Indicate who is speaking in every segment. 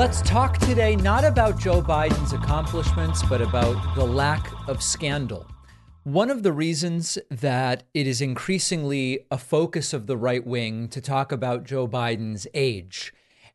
Speaker 1: Let's talk today not about Joe Biden's accomplishments, but about the lack of scandal. One of the reasons that it is increasingly a focus of the right wing to talk about Joe Biden's age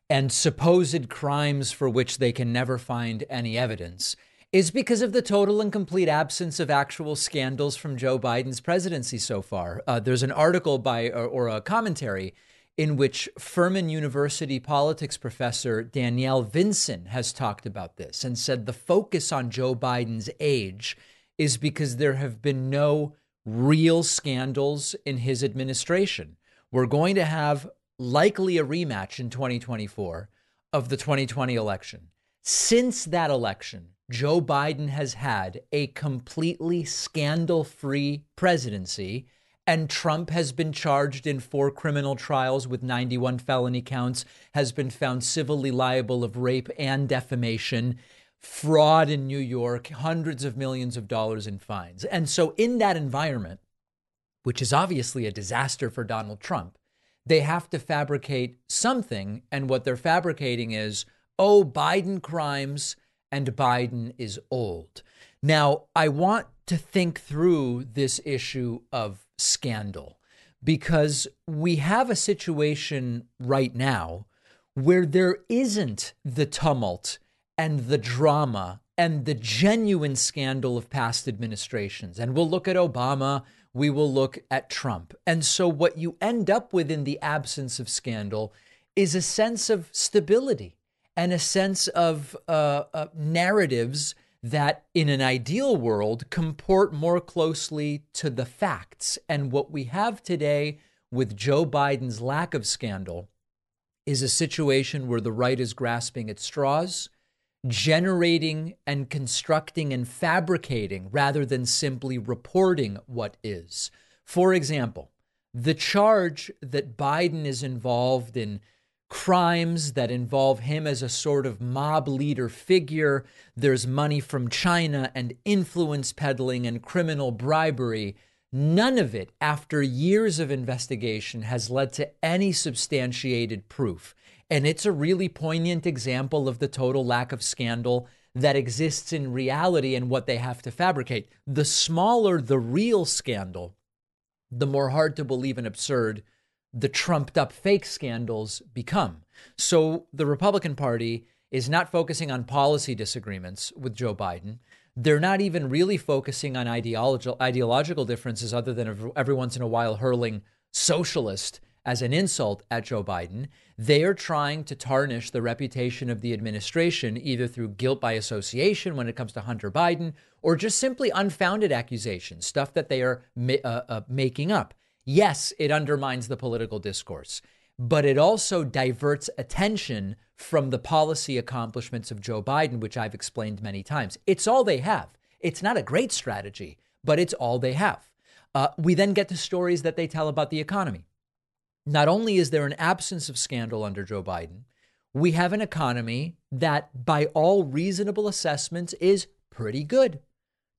Speaker 1: and supposed crimes for which they can never find any evidence is because of the total and complete absence of actual scandals from Joe Biden's presidency so far. Uh, there's an article by or, or a commentary in which Furman University politics professor Danielle Vinson has talked about this and said the focus on Joe Biden's age is because there have been no real scandals in his administration. We're going to have likely a rematch in 2024 of the 2020 election. Since that election, Joe Biden has had a completely scandal free presidency and Trump has been charged in four criminal trials with 91 felony counts, has been found civilly liable of rape and defamation, fraud in New York, hundreds of millions of dollars in fines. And so, in that environment, which is obviously a disaster for Donald Trump, they have to fabricate something. And what they're fabricating is, oh, Biden crimes and Biden is old. Now, I want to think through this issue of scandal because we have a situation right now where there isn't the tumult and the drama and the genuine scandal of past administrations. And we'll look at Obama, we will look at Trump. And so, what you end up with in the absence of scandal is a sense of stability and a sense of uh, uh, narratives that in an ideal world comport more closely to the facts. And what we have today with Joe Biden's lack of scandal is a situation where the right is grasping at straws, generating and constructing and fabricating rather than simply reporting what is. For example, the charge that Biden is involved in crimes that involve him as a sort of mob leader figure. There's money from China and influence peddling and criminal bribery. None of it, after years of investigation, has led to any substantiated proof. And it's a really poignant example of the total lack of scandal that exists in reality and what they have to fabricate. The smaller the real scandal, the more hard to believe and absurd the trumped up fake scandals become. So the Republican Party is not focusing on policy disagreements with Joe Biden. They're not even really focusing on ideological ideological differences other than every once in a while hurling socialist as an insult at Joe Biden. They are trying to tarnish the reputation of the administration either through guilt by association when it comes to Hunter Biden or just simply unfounded accusations, stuff that they are uh, uh, making up. Yes, it undermines the political discourse, but it also diverts attention from the policy accomplishments of Joe Biden, which I've explained many times. It's all they have. It's not a great strategy, but it's all they have. Uh, we then get to stories that they tell about the economy. Not only is there an absence of scandal under Joe Biden, we have an economy that, by all reasonable assessments, is pretty good.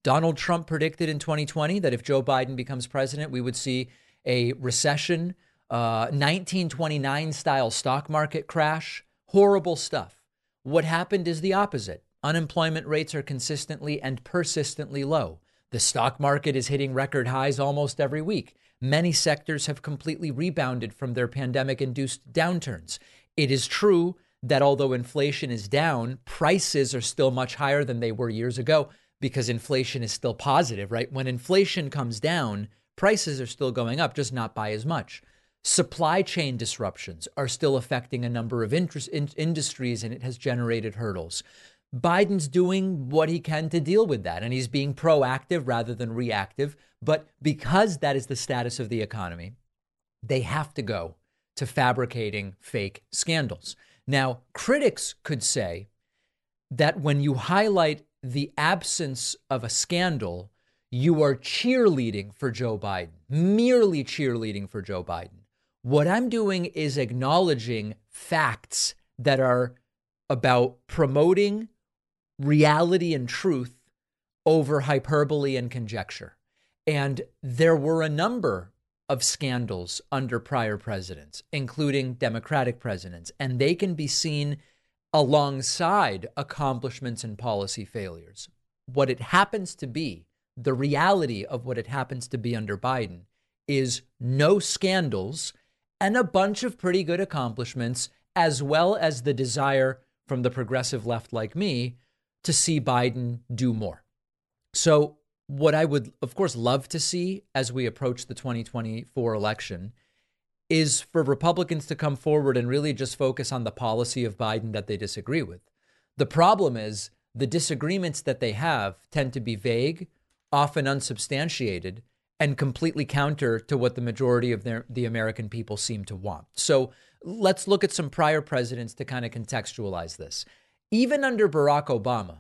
Speaker 1: Donald Trump predicted in 2020 that if Joe Biden becomes president, we would see a recession, uh, 1929 style stock market crash, horrible stuff. What happened is the opposite. Unemployment rates are consistently and persistently low. The stock market is hitting record highs almost every week. Many sectors have completely rebounded from their pandemic induced downturns. It is true that although inflation is down, prices are still much higher than they were years ago because inflation is still positive, right? When inflation comes down, prices are still going up, just not by as much. Supply chain disruptions are still affecting a number of interest, in, industries, and it has generated hurdles. Biden's doing what he can to deal with that, and he's being proactive rather than reactive. But because that is the status of the economy, they have to go to fabricating fake scandals. Now, critics could say that when you highlight the absence of a scandal, you are cheerleading for Joe Biden, merely cheerleading for Joe Biden. What I'm doing is acknowledging facts that are about promoting reality and truth over hyperbole and conjecture. And there were a number of scandals under prior presidents, including Democratic presidents, and they can be seen alongside accomplishments and policy failures. What it happens to be, the reality of what it happens to be under Biden, is no scandals and a bunch of pretty good accomplishments, as well as the desire from the progressive left like me to see Biden do more. So, what I would, of course, love to see as we approach the 2024 election is for Republicans to come forward and really just focus on the policy of Biden that they disagree with. The problem is the disagreements that they have tend to be vague, often unsubstantiated, and completely counter to what the majority of their, the American people seem to want. So let's look at some prior presidents to kind of contextualize this. Even under Barack Obama,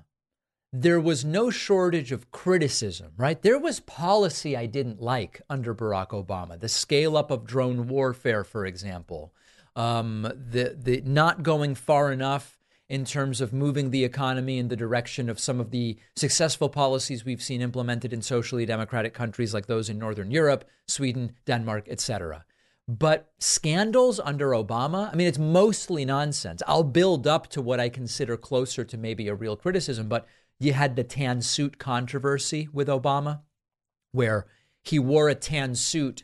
Speaker 1: there was no shortage of criticism, right? There was policy I didn't like under Barack Obama. The scale up of drone warfare, for example, um, the the not going far enough in terms of moving the economy in the direction of some of the successful policies we've seen implemented in socially democratic countries like those in Northern Europe, Sweden, Denmark, etc. But scandals under Obama, I mean, it's mostly nonsense. I'll build up to what I consider closer to maybe a real criticism, but you had the tan suit controversy with Obama, where he wore a tan suit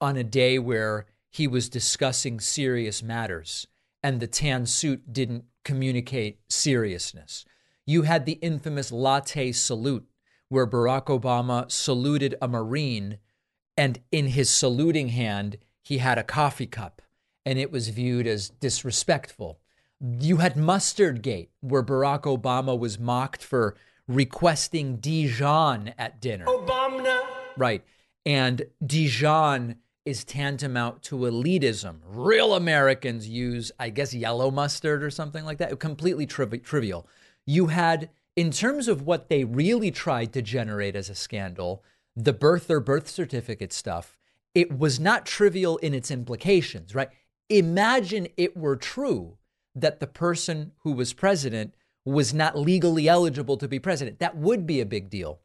Speaker 1: on a day where he was discussing serious matters, and the tan suit didn't communicate seriousness. You had the infamous latte salute, where Barack Obama saluted a Marine, and in his saluting hand, he had a coffee cup, and it was viewed as disrespectful. You had Mustardgate, where Barack Obama was mocked for requesting Dijon at dinner. Obama. Right. And Dijon is tantamount to elitism. Real Americans use, I guess, yellow mustard or something like that. Completely tri- trivial. You had, in terms of what they really tried to generate as a scandal, the birth or birth certificate stuff, it was not trivial in its implications, right? Imagine it were true that the person who was president was not legally eligible to be president. That would be a big deal.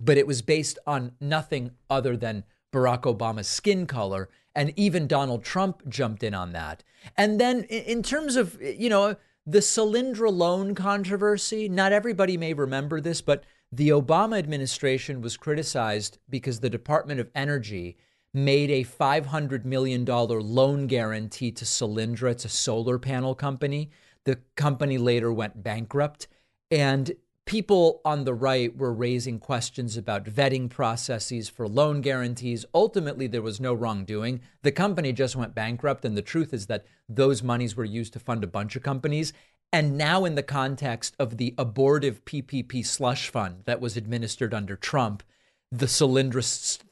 Speaker 1: But it was based on nothing other than Barack Obama's skin color. And even Donald Trump jumped in on that. And then, in terms of, you know, the Solyndra loan controversy, not everybody may remember this, but the Obama administration was criticized because the Department of Energy made a $500 million loan guarantee to Solyndra. It's a solar panel company. The company later went bankrupt. And people on the right were raising questions about vetting processes for loan guarantees. Ultimately, there was no wrongdoing. The company just went bankrupt. And the truth is that those monies were used to fund a bunch of companies. And now, in the context of the abortive PPP slush fund that was administered under Trump, the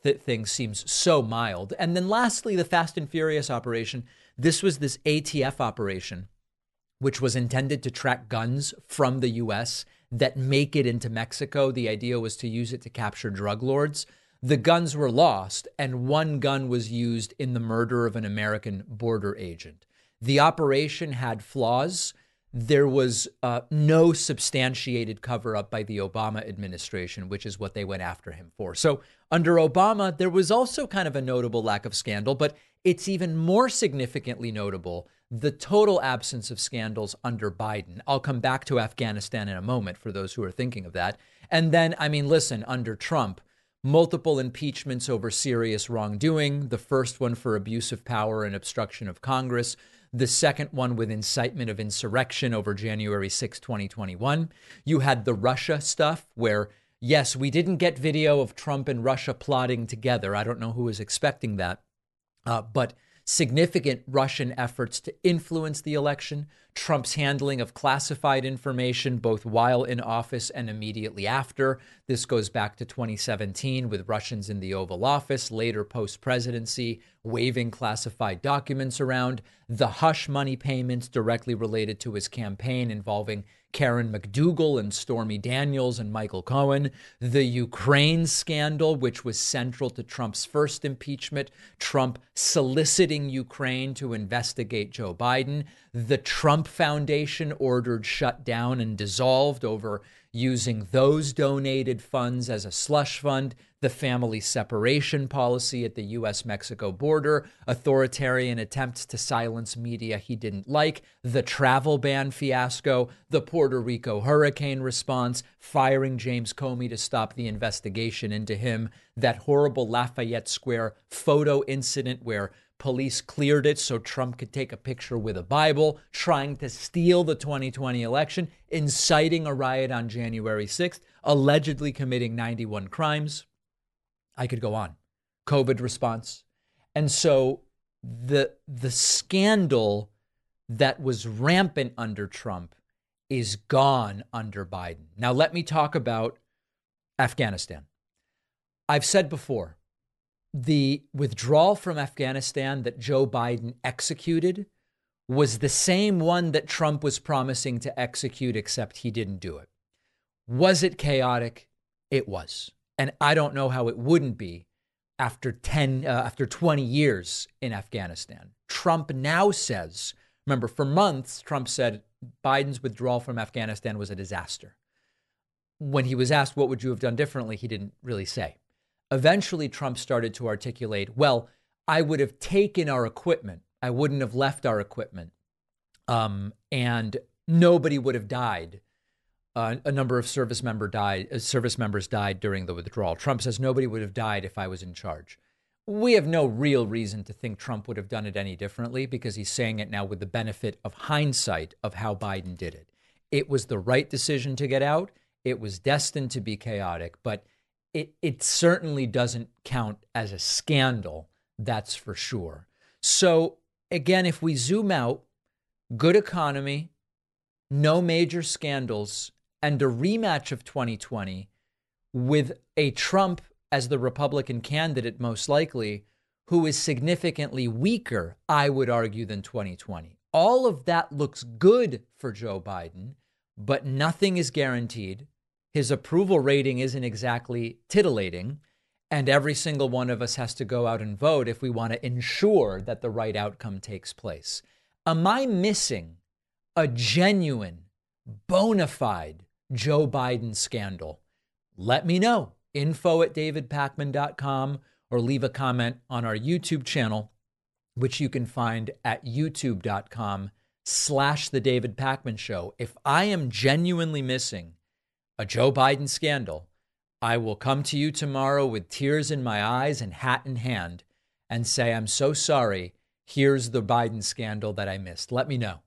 Speaker 1: th- thing seems so mild. And then, lastly, the Fast and Furious operation. This was this ATF operation, which was intended to track guns from the US that make it into Mexico. The idea was to use it to capture drug lords. The guns were lost, and one gun was used in the murder of an American border agent. The operation had flaws there was uh, no substantiated cover up by the Obama administration, which is what they went after him for. So, under Obama, there was also kind of a notable lack of scandal, but it's even more significantly notable the total absence of scandals under Biden. I'll come back to Afghanistan in a moment for those who are thinking of that. And then, I mean, listen, under Trump, multiple impeachments over serious wrongdoing, the first one for abuse of power and obstruction of Congress the second one with incitement of insurrection over January 6, 2021. You had the Russia stuff where, yes, we didn't get video of Trump and Russia plotting together. I don't know who was expecting that. Uh, but significant Russian efforts to influence the election, Trump's handling of classified information both while in office and immediately after. This goes back to 2017 with Russians in the Oval Office, later post presidency, waving classified documents around, the hush money payments directly related to his campaign involving Karen McDougal and Stormy Daniels and Michael Cohen, the Ukraine scandal, which was central to Trump's first impeachment, Trump soliciting Ukraine to investigate Joe Biden, the Trump Foundation ordered shut down and dissolved over using those donated funds as a slush fund the family separation policy at the US Mexico border, authoritarian attempts to silence media he didn't like, the travel ban fiasco, the Puerto Rico hurricane response, firing James Comey to stop the investigation into him, that horrible Lafayette Square photo incident where police cleared it so Trump could take a picture with a Bible, trying to steal the 2020 election, inciting a riot on January 6th, allegedly committing 91 crimes. I could go on. COVID response. And so the the scandal that was rampant under Trump is gone under Biden. Now let me talk about Afghanistan. I've said before, the withdrawal from Afghanistan that Joe Biden executed was the same one that Trump was promising to execute, except he didn't do it. Was it chaotic? It was. And I don't know how it wouldn't be after 10 uh, after 20 years in Afghanistan. Trump now says, remember for months Trump said Biden's withdrawal from Afghanistan was a disaster. When he was asked what would you have done differently, he didn't really say. Eventually Trump started to articulate, well, I would have taken our equipment. I wouldn't have left our equipment. Um, and nobody would have died uh, a number of service member died. Uh, service members died during the withdrawal. Trump says nobody would have died if I was in charge. We have no real reason to think Trump would have done it any differently because he's saying it now with the benefit of hindsight of how Biden did it. It was the right decision to get out. It was destined to be chaotic, but it it certainly doesn't count as a scandal. That's for sure. So again, if we zoom out, good economy, no major scandals, and a rematch of 2020 with a Trump as the Republican candidate, most likely, who is significantly weaker, I would argue, than 2020. All of that looks good for Joe Biden, but nothing is guaranteed. His approval rating isn't exactly titillating. And every single one of us has to go out and vote if we want to ensure that the right outcome takes place. Am I missing a genuine, bona fide Joe Biden scandal? Let me know. Info at davidpakman.com or leave a comment on our YouTube channel, which you can find at youtube.com slash the David Pakman Show. If I am genuinely missing a Joe Biden scandal, I will come to you tomorrow with tears in my eyes and hat in hand and say, I'm so sorry. Here's the Biden scandal that I missed. Let me know.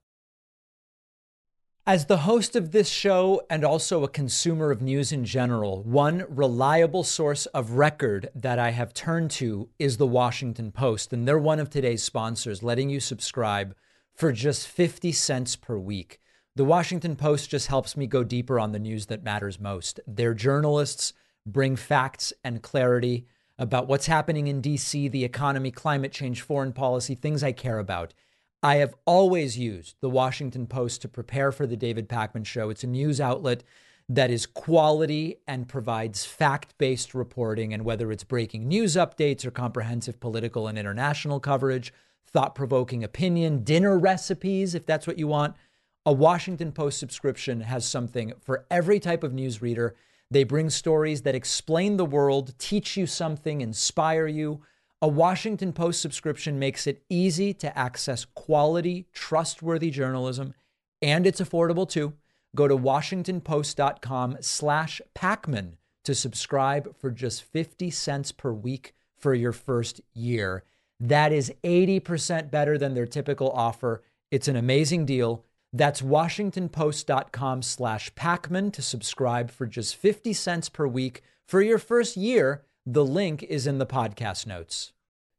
Speaker 1: As the host of this show and also a consumer of news in general, one reliable source of record that I have turned to is the Washington Post. And they're one of today's sponsors, letting you subscribe for just 50 cents per week. The Washington Post just helps me go deeper on the news that matters most. Their journalists bring facts and clarity about what's happening in DC, the economy, climate change, foreign policy, things I care about. I have always used the Washington Post to prepare for the David Pakman Show. It's a news outlet that is quality and provides fact based reporting. And whether it's breaking news updates or comprehensive political and international coverage, thought provoking opinion, dinner recipes, if that's what you want, a Washington Post subscription has something for every type of news reader. They bring stories that explain the world, teach you something, inspire you. A Washington Post subscription makes it easy to access quality, trustworthy journalism, and it's affordable too. Go to washingtonpost.com slash Pakman to subscribe for just 50 cents per week for your first year. That is 80% better than their typical offer. It's an amazing deal. That's washingtonpost.com slash Pakman to subscribe for just 50 cents per week for your first year. The link is in the podcast notes.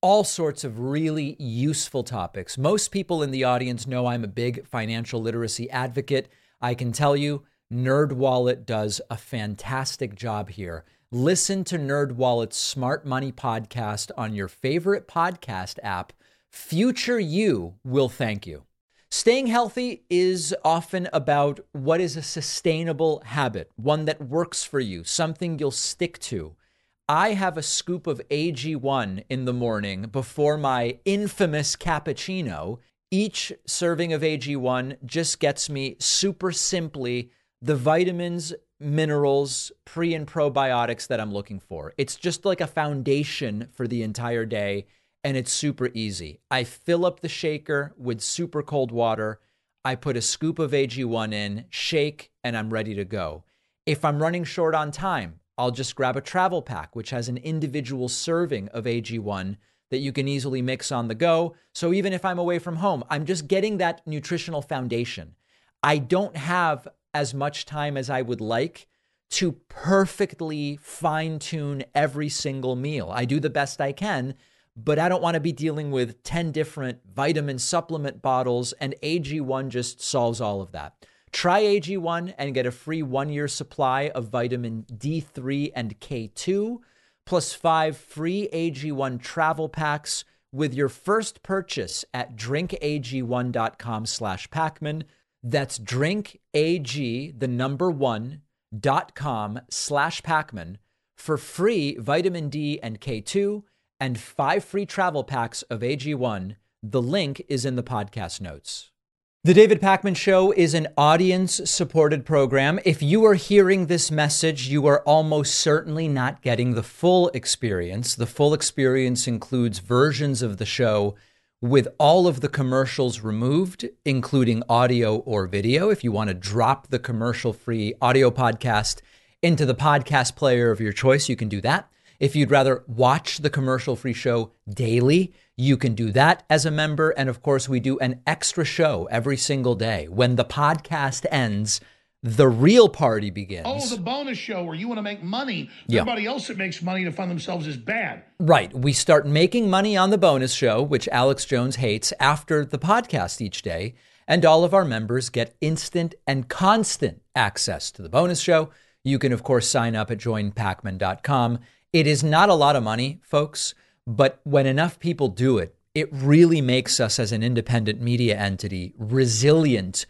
Speaker 1: all sorts of really useful topics. Most people in the audience know I'm a big financial literacy advocate. I can tell you, NerdWallet does a fantastic job here. Listen to NerdWallet's Smart Money podcast on your favorite podcast app future you will thank you. Staying healthy is often about what is a sustainable habit, one that works for you, something you'll stick to. I have a scoop of AG1 in the morning before my infamous cappuccino. Each serving of AG1 just gets me super simply the vitamins, minerals, pre and probiotics that I'm looking for. It's just like a foundation for the entire day and it's super easy. I fill up the shaker with super cold water. I put a scoop of AG1 in, shake, and I'm ready to go. If I'm running short on time, I'll just grab a travel pack, which has an individual serving of AG1 that you can easily mix on the go. So even if I'm away from home, I'm just getting that nutritional foundation. I don't have as much time as I would like to perfectly fine tune every single meal. I do the best I can, but I don't want to be dealing with 10 different vitamin supplement bottles, and AG1 just solves all of that. Try AG1 and get a free one year supply of vitamin D3 and K2, plus five free AG1 travel packs with your first purchase at drinkag1.com slash Pakman. That's drinkag, the number one, dot com slash Pakman for free vitamin D and K2 and five free travel packs of AG1. The link is in the podcast notes. The David Pakman Show is an audience supported program. If you are hearing this message, you are almost certainly not getting the full experience. The full experience includes versions of the show with all of the commercials removed, including audio or video. If you want to drop the commercial free audio podcast into the podcast player of your choice, you can do that. If you'd rather watch the commercial free show daily, you can do that as a member. And of course, we do an extra show every single day. When the podcast ends, the real party begins.
Speaker 2: Oh, the bonus show where you want to make money.
Speaker 1: Yeah.
Speaker 2: Everybody else that makes money to fund themselves is bad.
Speaker 1: Right. We start making money on the bonus show, which Alex Jones hates, after the podcast each day. And all of our members get instant and constant access to the bonus show. You can, of course, sign up at joinpakman.com it is not a lot of money, folks, but when enough people do it, it really makes us as an independent media entity resilient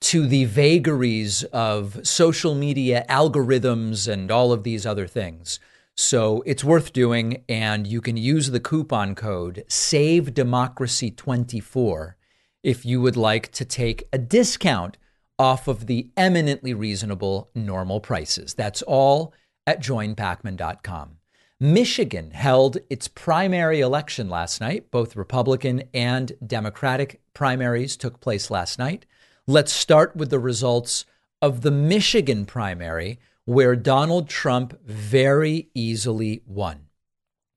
Speaker 1: to the vagaries of social media algorithms and all of these other things. So it's worth doing, and you can use the coupon code Save Democracy 24 if you would like to take a discount off of the eminently reasonable normal prices. That's all at joinpakman.com. Michigan held its primary election last night. Both Republican and Democratic primaries took place last night. Let's start with the results of the Michigan primary, where Donald Trump very easily won.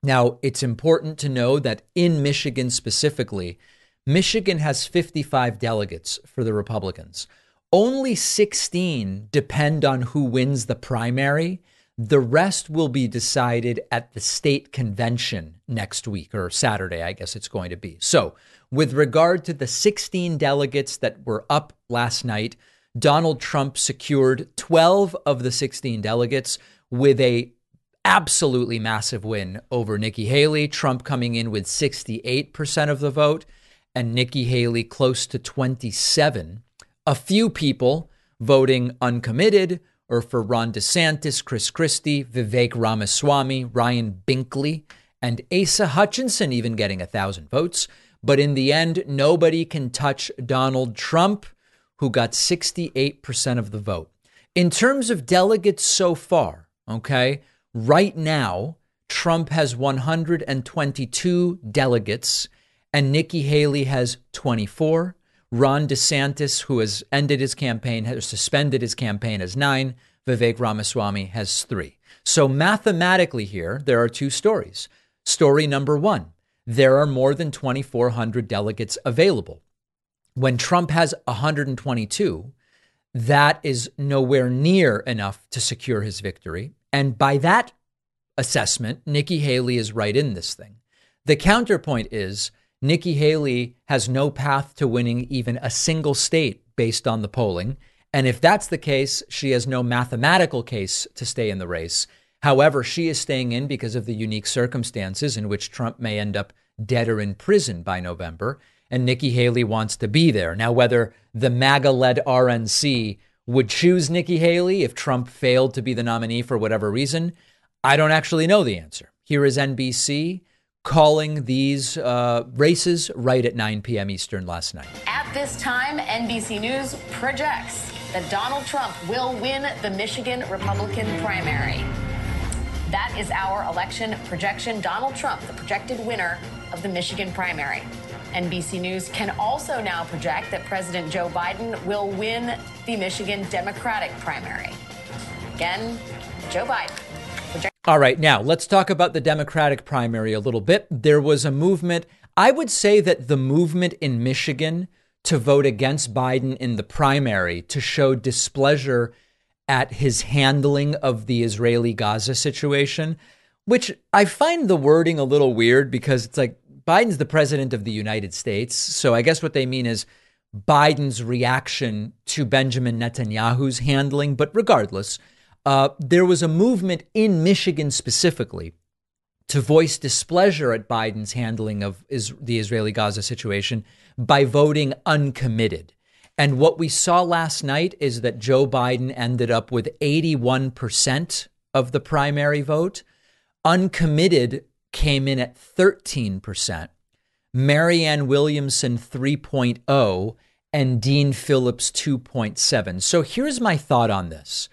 Speaker 1: Now, it's important to know that in Michigan specifically, Michigan has 55 delegates for the Republicans. Only 16 depend on who wins the primary the rest will be decided at the state convention next week or Saturday, I guess it's going to be. So, with regard to the 16 delegates that were up last night, Donald Trump secured 12 of the 16 delegates with a absolutely massive win over Nikki Haley, Trump coming in with 68% of the vote and Nikki Haley close to 27. A few people voting uncommitted or for Ron DeSantis, Chris Christie, Vivek Ramaswamy, Ryan Binkley, and Asa Hutchinson even getting a thousand votes. But in the end, nobody can touch Donald Trump, who got 68% of the vote. In terms of delegates so far, okay, right now, Trump has 122 delegates and Nikki Haley has 24. Ron DeSantis, who has ended his campaign, has suspended his campaign, has nine. Vivek Ramaswamy has three. So mathematically, here, there are two stories. Story number one there are more than 2,400 delegates available. When Trump has 122, that is nowhere near enough to secure his victory. And by that assessment, Nikki Haley is right in this thing. The counterpoint is Nikki Haley has no path to winning even a single state based on the polling. And if that's the case, she has no mathematical case to stay in the race. However, she is staying in because of the unique circumstances in which Trump may end up dead or in prison by November. And Nikki Haley wants to be there. Now, whether the MAGA led RNC would choose Nikki Haley if Trump failed to be the nominee for whatever reason, I don't actually know the answer. Here is NBC calling these uh, races right at 9 p.m. Eastern last night.
Speaker 3: At this time, NBC News projects that Donald Trump will win the Michigan Republican primary. That is our election projection. Donald Trump, the projected winner of the Michigan primary. NBC News can also now project that President Joe Biden will win the Michigan Democratic primary. Again, Joe Biden.
Speaker 1: All right, now let's talk about the Democratic primary a little bit. There was a movement. I would say that the movement in Michigan to vote against Biden in the primary to show displeasure at his handling of the Israeli Gaza situation, which I find the wording a little weird because it's like Biden's the president of the United States. So I guess what they mean is Biden's reaction to Benjamin Netanyahu's handling. But regardless, uh, there was a movement in Michigan specifically to voice displeasure at Biden's handling of is, the Israeli Gaza situation by voting uncommitted. And what we saw last night is that Joe Biden ended up with 81% of the primary vote. Uncommitted came in at 13%. Marianne Williamson 3.0 and Dean Phillips 2.7. So here's my thought on this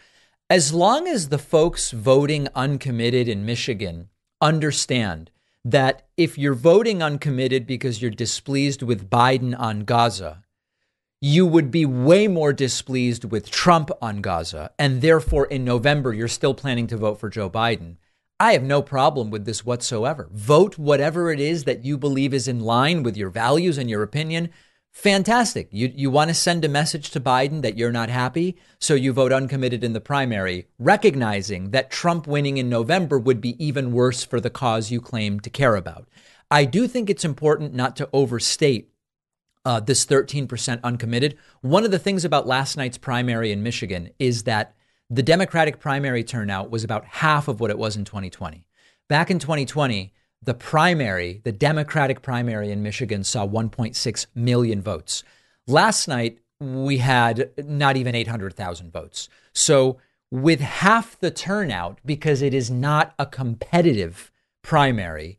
Speaker 1: as long as the folks voting uncommitted in Michigan understand that if you're voting uncommitted because you're displeased with Biden on Gaza, you would be way more displeased with Trump on Gaza. And therefore, in November, you're still planning to vote for Joe Biden. I have no problem with this whatsoever. Vote whatever it is that you believe is in line with your values and your opinion. Fantastic. You, you want to send a message to Biden that you're not happy, so you vote uncommitted in the primary, recognizing that Trump winning in November would be even worse for the cause you claim to care about. I do think it's important not to overstate uh, this 13% uncommitted. One of the things about last night's primary in Michigan is that the Democratic primary turnout was about half of what it was in 2020. Back in 2020, the primary, the Democratic primary in Michigan saw 1.6 million votes. Last night, we had not even 800,000 votes. So, with half the turnout, because it is not a competitive primary,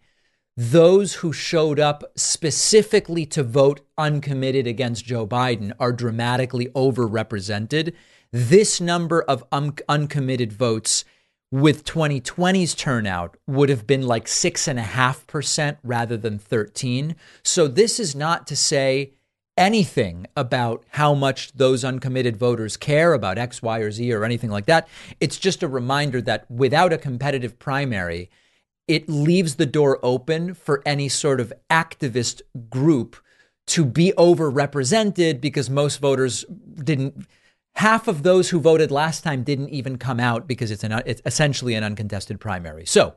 Speaker 1: those who showed up specifically to vote uncommitted against Joe Biden are dramatically overrepresented. This number of un- uncommitted votes with 2020's turnout would have been like six and a half percent rather than 13. So this is not to say anything about how much those uncommitted voters care about X, Y, or Z or anything like that. It's just a reminder that without a competitive primary, it leaves the door open for any sort of activist group to be overrepresented because most voters didn't half of those who voted last time didn't even come out because it's an it's essentially an uncontested primary. So,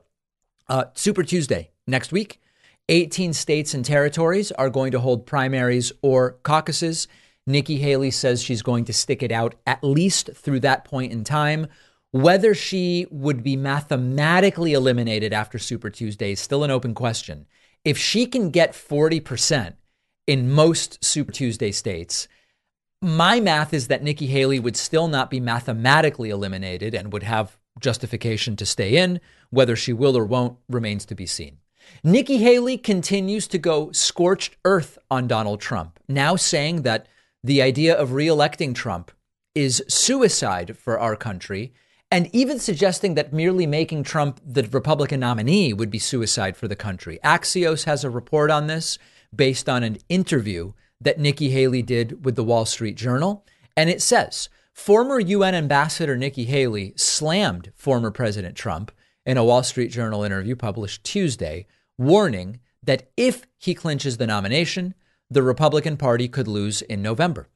Speaker 1: uh, Super Tuesday next week, 18 states and territories are going to hold primaries or caucuses. Nikki Haley says she's going to stick it out at least through that point in time. Whether she would be mathematically eliminated after Super Tuesday is still an open question. If she can get 40% in most Super Tuesday states, my math is that Nikki Haley would still not be mathematically eliminated and would have justification to stay in. Whether she will or won't remains to be seen. Nikki Haley continues to go scorched earth on Donald Trump, now saying that the idea of reelecting Trump is suicide for our country, and even suggesting that merely making Trump the Republican nominee would be suicide for the country. Axios has a report on this based on an interview that Nikki Haley did with the Wall Street Journal. And it says former UN Ambassador Nikki Haley slammed former President Trump in a Wall Street Journal interview published Tuesday, warning that if he clinches the nomination, the Republican Party could lose in November.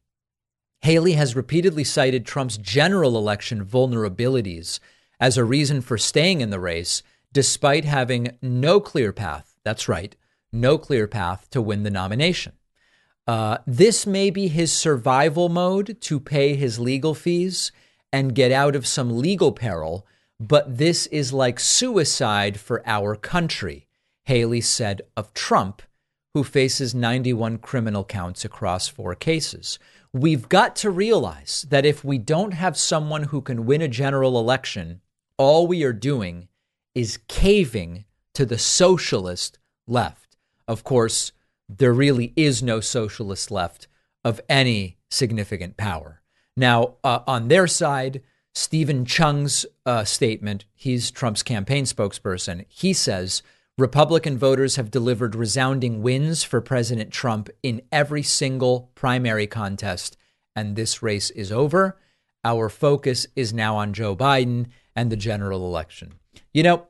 Speaker 1: Haley has repeatedly cited Trump's general election vulnerabilities as a reason for staying in the race, despite having no clear path. That's right, no clear path to win the nomination. Uh, this may be his survival mode to pay his legal fees and get out of some legal peril, but this is like suicide for our country. Haley said of Trump, who faces 91 criminal counts across four cases. We've got to realize that if we don't have someone who can win a general election, all we are doing is caving to the socialist left. Of course, there really is no socialist left of any significant power. Now, uh, on their side, Steven Cheung's uh, statement, he's Trump's campaign spokesperson, he says Republican voters have delivered resounding wins for President Trump in every single primary contest, and this race is over. Our focus is now on Joe Biden and the general election. You know,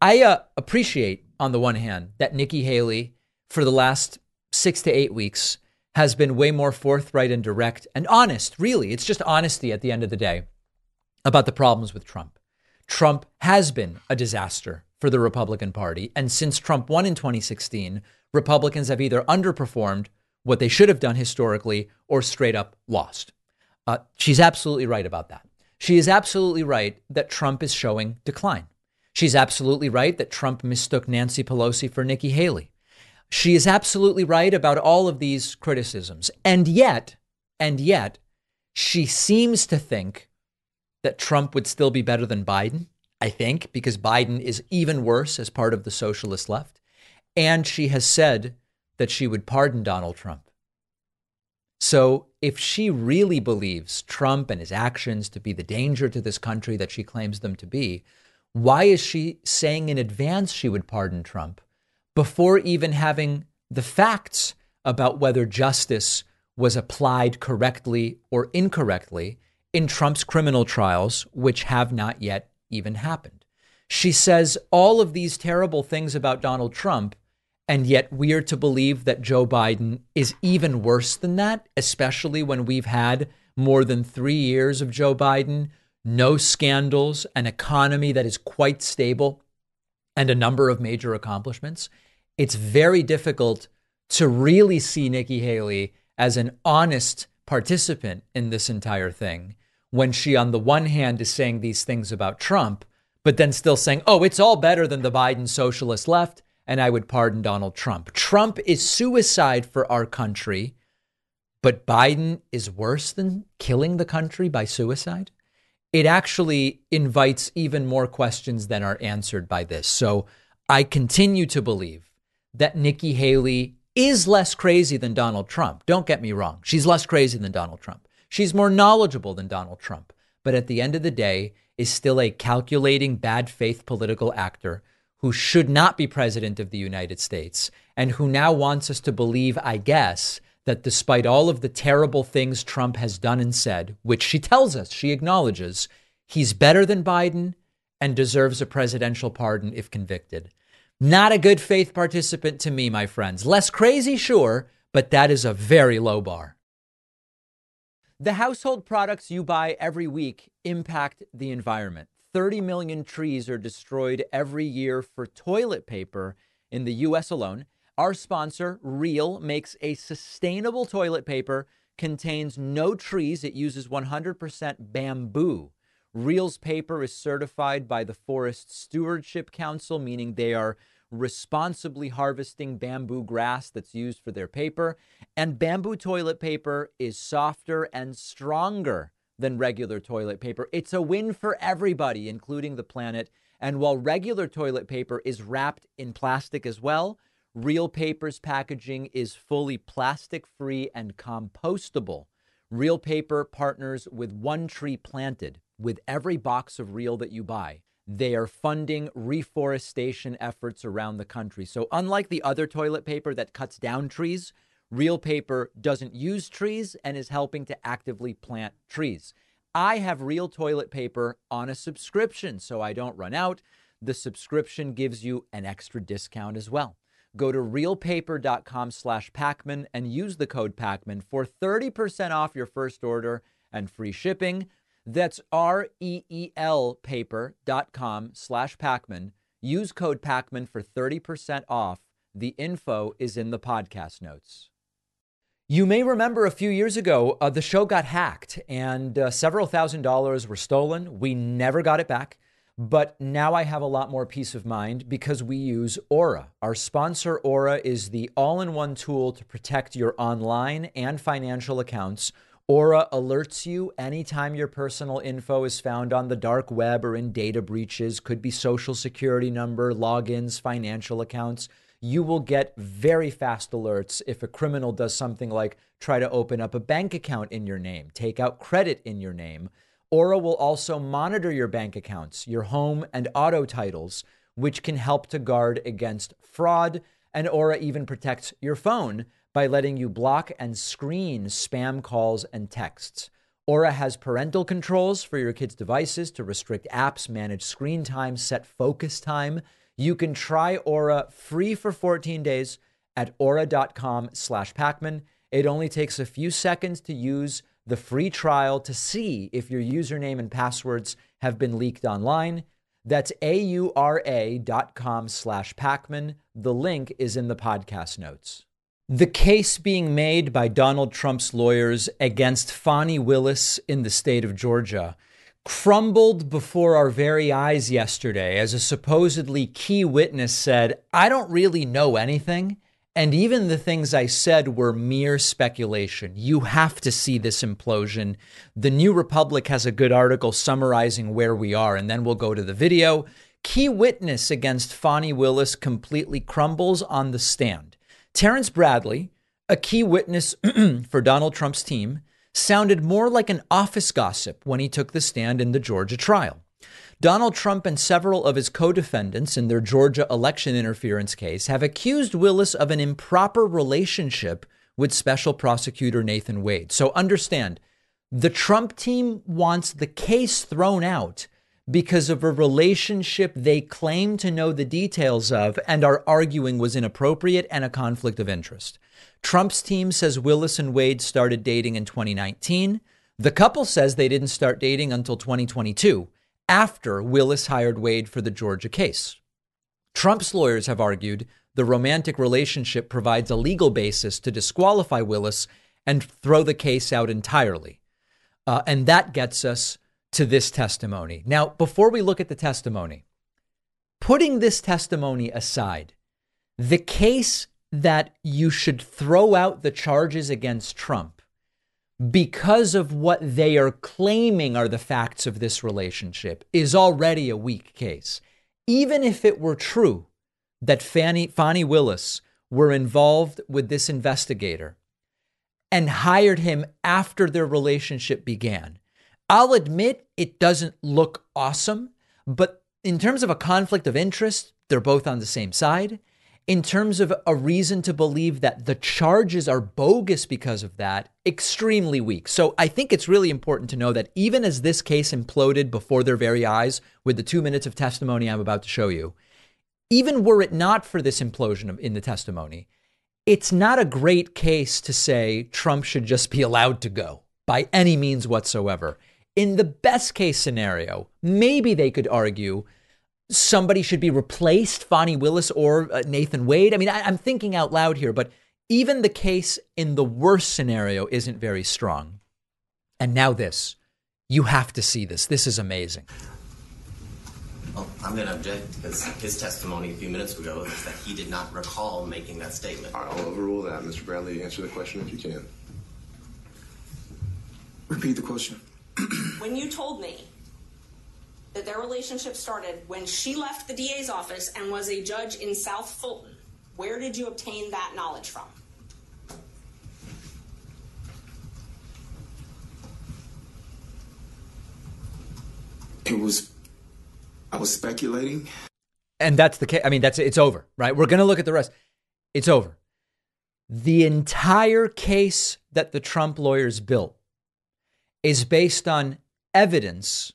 Speaker 1: I uh, appreciate, on the one hand, that Nikki Haley, for the last six to eight weeks, has been way more forthright and direct and honest, really. It's just honesty at the end of the day about the problems with Trump. Trump has been a disaster for the Republican Party. And since Trump won in 2016, Republicans have either underperformed what they should have done historically or straight up lost. Uh, she's absolutely right about that. She is absolutely right that Trump is showing decline. She's absolutely right that Trump mistook Nancy Pelosi for Nikki Haley. She is absolutely right about all of these criticisms. And yet, and yet, she seems to think that Trump would still be better than Biden. I think, because Biden is even worse as part of the socialist left. And she has said that she would pardon Donald Trump. So if she really believes Trump and his actions to be the danger to this country that she claims them to be, why is she saying in advance she would pardon Trump before even having the facts about whether justice was applied correctly or incorrectly in Trump's criminal trials, which have not yet even happened. She says all of these terrible things about Donald Trump, and yet we are to believe that Joe Biden is even worse than that, especially when we've had more than three years of Joe Biden, no scandals, an economy that is quite stable, and a number of major accomplishments. It's very difficult to really see Nikki Haley as an honest participant in this entire thing when she, on the one hand, is saying these things about Trump, but then still saying, oh, it's all better than the Biden socialist left, and I would pardon Donald Trump. Trump is suicide for our country, but Biden is worse than killing the country by suicide. It actually invites even more questions than are answered by this. So I continue to believe that Nikki Haley is less crazy than Donald Trump. Don't get me wrong. She's less crazy than Donald Trump. She's more knowledgeable than Donald Trump, but at the end of the day, is still a calculating, bad faith political actor who should not be president of the United States and who now wants us to believe, I guess, that despite all of the terrible things Trump has done and said, which she tells us, she acknowledges, he's better than Biden and deserves a presidential pardon if convicted. Not a good faith participant to me, my friends. Less crazy, sure, but that is a very low bar. The household products you buy every week impact the environment. 30 million trees are destroyed every year for toilet paper in the US alone. Our sponsor, Reel, makes a sustainable toilet paper, contains no trees, it uses 100% bamboo. Reel's paper is certified by the Forest Stewardship Council, meaning they are responsibly harvesting bamboo grass that's used for their paper. And bamboo toilet paper is softer and stronger than regular toilet paper. It's a win for everybody, including the planet. And while regular toilet paper is wrapped in plastic as well, Reel Paper's packaging is fully plastic free and compostable. Reel Paper partners with One Tree Planted with every box of Reel that you buy. They are funding reforestation efforts around the country. So, unlike the other toilet paper that cuts down trees, Reel Paper doesn't use trees and is helping to actively plant trees. I have Reel toilet paper on a subscription so I don't run out. The subscription gives you an extra discount as well. Go to reelpaper.com slash Pakman and use the code Pakman for 30% off your first order and free shipping. That's R-E-E-L paper.com slash Pakman. Use code Pakman for 30% off. The info is in the podcast notes. You may remember a few years ago, uh, the show got hacked and uh, several thousand dollars were stolen. We never got it back. But now I have a lot more peace of mind because we use Aura. Our sponsor, Aura, is the all in one tool to protect your online and financial accounts. Aura alerts you anytime your personal info is found on the dark web or in data breaches, could be social security number, logins, financial accounts. You will get very fast alerts if a criminal does something like try to open up a bank account in your name, take out credit in your name. Aura will also monitor your bank accounts, your home and auto titles, which can help to guard against fraud. And Aura even protects your phone by letting you block and screen spam calls and texts. Aura has parental controls for your kids' devices to restrict apps, manage screen time, set focus time. You can try Aura free for 14 days at aura.com slash Pakman. It only takes a few seconds to use the free trial to see if your username and passwords have been leaked online. That's A-U-R-A dot com slash Pakman. The link is in the podcast notes. The case being made by Donald Trump's lawyers against Fani Willis in the state of Georgia crumbled before our very eyes yesterday as a supposedly key witness said, I don't really know anything. And even the things I said were mere speculation. You have to see this implosion. The New Republic has a good article summarizing where we are, and then we'll go to the video. Key witness against Fani Willis completely crumbles on the stand. Terrence Bradley, a key witness for Donald Trump's team, sounded more like an office gossip when he took the stand in the Georgia trial. Donald Trump and several of his co defendants in their Georgia election interference case have accused Willis of an improper relationship with special prosecutor Nathan Wade. So understand, the Trump team wants the case thrown out because of a relationship they claim to know the details of and are arguing was inappropriate and a conflict of interest. Trump's team says Willis and Wade started dating in 2019. The couple says they didn't start dating until 2022 after Willis hired Wade for the Georgia case. Trump's lawyers have argued the romantic relationship provides a legal basis to disqualify Willis and throw the case out entirely. Uh, and that gets us to this testimony. Now, before we look at the testimony, putting this testimony aside, the case that you should throw out the charges against Trump because of what they are claiming are the facts of this relationship is already a weak case. Even if it were true that Fanny, Fani Willis were involved with this investigator and hired him after their relationship began, I'll admit it doesn't look awesome, but in terms of a conflict of interest, they're both on the same side in terms of a reason to believe that the charges are bogus because of that, extremely weak. So I think it's really important to know that even as this case imploded before their very eyes with the two minutes of testimony I'm about to show you, even were it not for this implosion in the testimony, it's not a great case to say Trump should just be allowed to go by any means whatsoever. In the best case scenario, maybe they could argue somebody should be replaced, Fani Willis or uh, Nathan Wade. I mean, I, I'm thinking out loud here, but even the case in the worst scenario isn't very strong. And now this. You have to see this. This is amazing.
Speaker 4: Well, I'm going to object because his testimony a few minutes ago is that he did not recall making that statement.
Speaker 5: I'll overrule that. Mr. Bradley, answer the question if you can.
Speaker 6: Repeat the question.
Speaker 7: When you told me that their relationship started when she left the DA's office and was a judge in South Fulton. Where did you obtain that knowledge from?
Speaker 6: It was, I was speculating.
Speaker 1: And that's the case. I mean, that's it's over, right? We're going to look at the rest. It's over. The entire case that the Trump lawyers built is based on evidence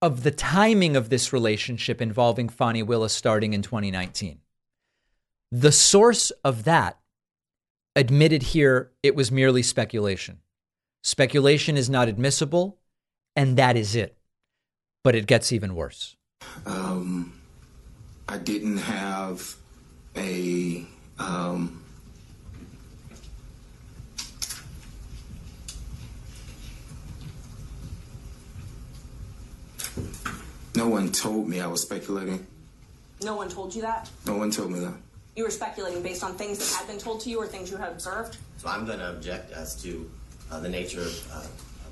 Speaker 1: of the timing of this relationship involving Fani Willis starting in 2019. The source of that admitted here it was merely speculation. Speculation is not admissible, and that is it. But it gets even worse.
Speaker 6: Um, I didn't have a um, No one told me I was speculating.
Speaker 7: No one told you that?
Speaker 6: No one told me that.
Speaker 7: You were speculating based on things that had been told to you or things you had observed?
Speaker 4: So I'm going to object as to uh, the nature of uh,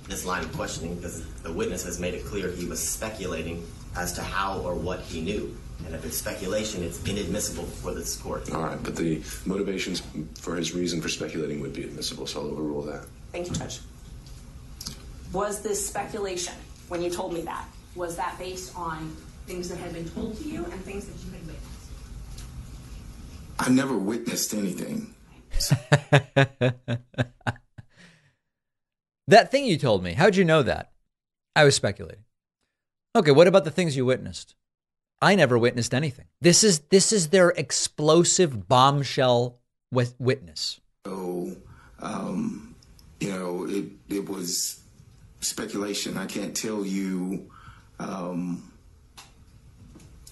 Speaker 4: this line of questioning because the witness has made it clear he was speculating as to how or what he knew. And if it's speculation, it's inadmissible for this court.
Speaker 5: All right, but the motivations for his reason for speculating would be admissible, so I'll overrule that.
Speaker 7: Thank you, Judge. Was this speculation when you told me that? Was that based on things that had been told to you and things that you had witnessed?
Speaker 6: I never witnessed anything.
Speaker 1: That thing you told me, how'd you know that? I was speculating. Okay, what about the things you witnessed? I never witnessed anything. This is this is their explosive bombshell with witness.
Speaker 6: So, um, you know, it it was speculation. I can't tell you um,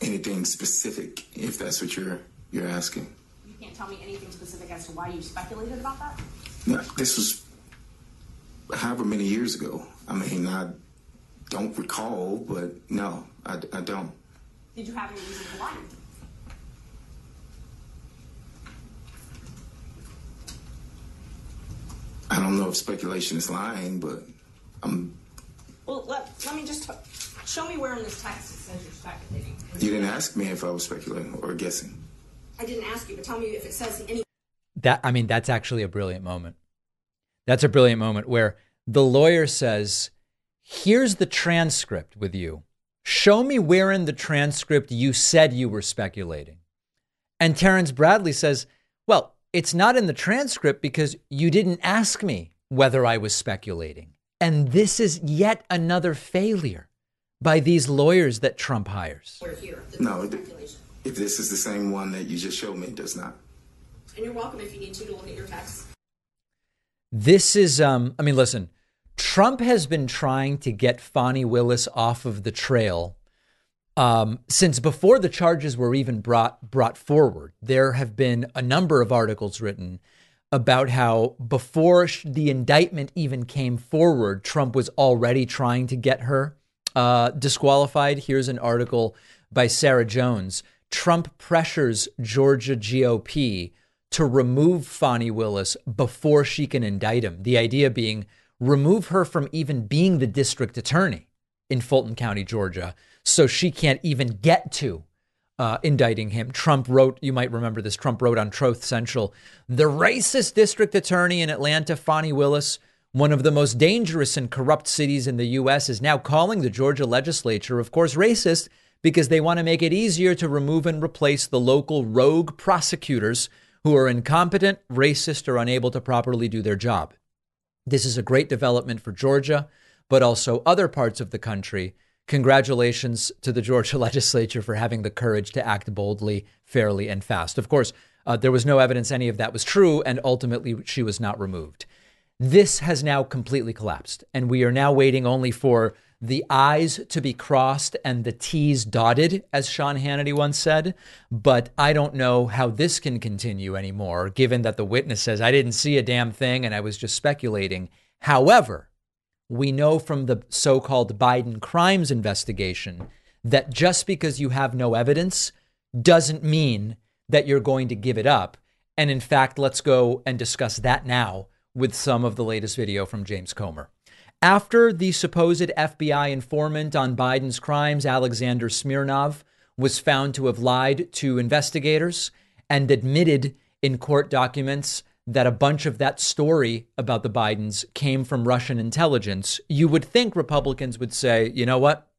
Speaker 6: anything specific if that's what you're you're asking.
Speaker 7: You can't tell me anything specific as to why you speculated about that?
Speaker 6: No, this was however many years ago. I mean, I don't recall, but no, I, I don't.
Speaker 7: Did you have any reason to lie?
Speaker 6: I don't know if speculation is lying, but I'm.
Speaker 7: Well, let, let me just t- show me where in this text it says you're speculating.
Speaker 6: You didn't ask me if I was speculating or guessing.
Speaker 7: I didn't ask you, but tell me if it says any.
Speaker 1: That I mean, that's actually a brilliant moment. That's a brilliant moment where the lawyer says, "Here's the transcript with you. Show me where in the transcript you said you were speculating." And Terrence Bradley says, "Well, it's not in the transcript because you didn't ask me whether I was speculating." And this is yet another failure by these lawyers that Trump hires.
Speaker 7: We're here. This
Speaker 6: No, it- If this is the same one that you just showed me, it does not.
Speaker 7: And you're welcome if you need to to look at your text.
Speaker 1: This is, um, I mean, listen, Trump has been trying to get Fani Willis off of the trail um, since before the charges were even brought brought forward. There have been a number of articles written about how before the indictment even came forward, Trump was already trying to get her uh, disqualified. Here's an article by Sarah Jones. Trump pressures Georgia GOP to remove Fani Willis before she can indict him. The idea being remove her from even being the district attorney in Fulton County, Georgia, so she can't even get to uh, indicting him. Trump wrote, you might remember this, Trump wrote on Truth Central, the racist district attorney in Atlanta, Fani Willis, one of the most dangerous and corrupt cities in the U.S., is now calling the Georgia legislature, of course, racist because they want to make it easier to remove and replace the local rogue prosecutors who are incompetent, racist, or unable to properly do their job. This is a great development for Georgia, but also other parts of the country. Congratulations to the Georgia legislature for having the courage to act boldly, fairly, and fast. Of course, uh, there was no evidence any of that was true, and ultimately she was not removed. This has now completely collapsed, and we are now waiting only for the I's to be crossed and the T's dotted, as Sean Hannity once said. But I don't know how this can continue anymore, given that the witness says, I didn't see a damn thing and I was just speculating. However, we know from the so called Biden crimes investigation that just because you have no evidence doesn't mean that you're going to give it up. And in fact, let's go and discuss that now with some of the latest video from James Comer. After the supposed FBI informant on Biden's crimes, Alexander Smirnov, was found to have lied to investigators and admitted in court documents that a bunch of that story about the Bidens came from Russian intelligence, you would think Republicans would say, you know what?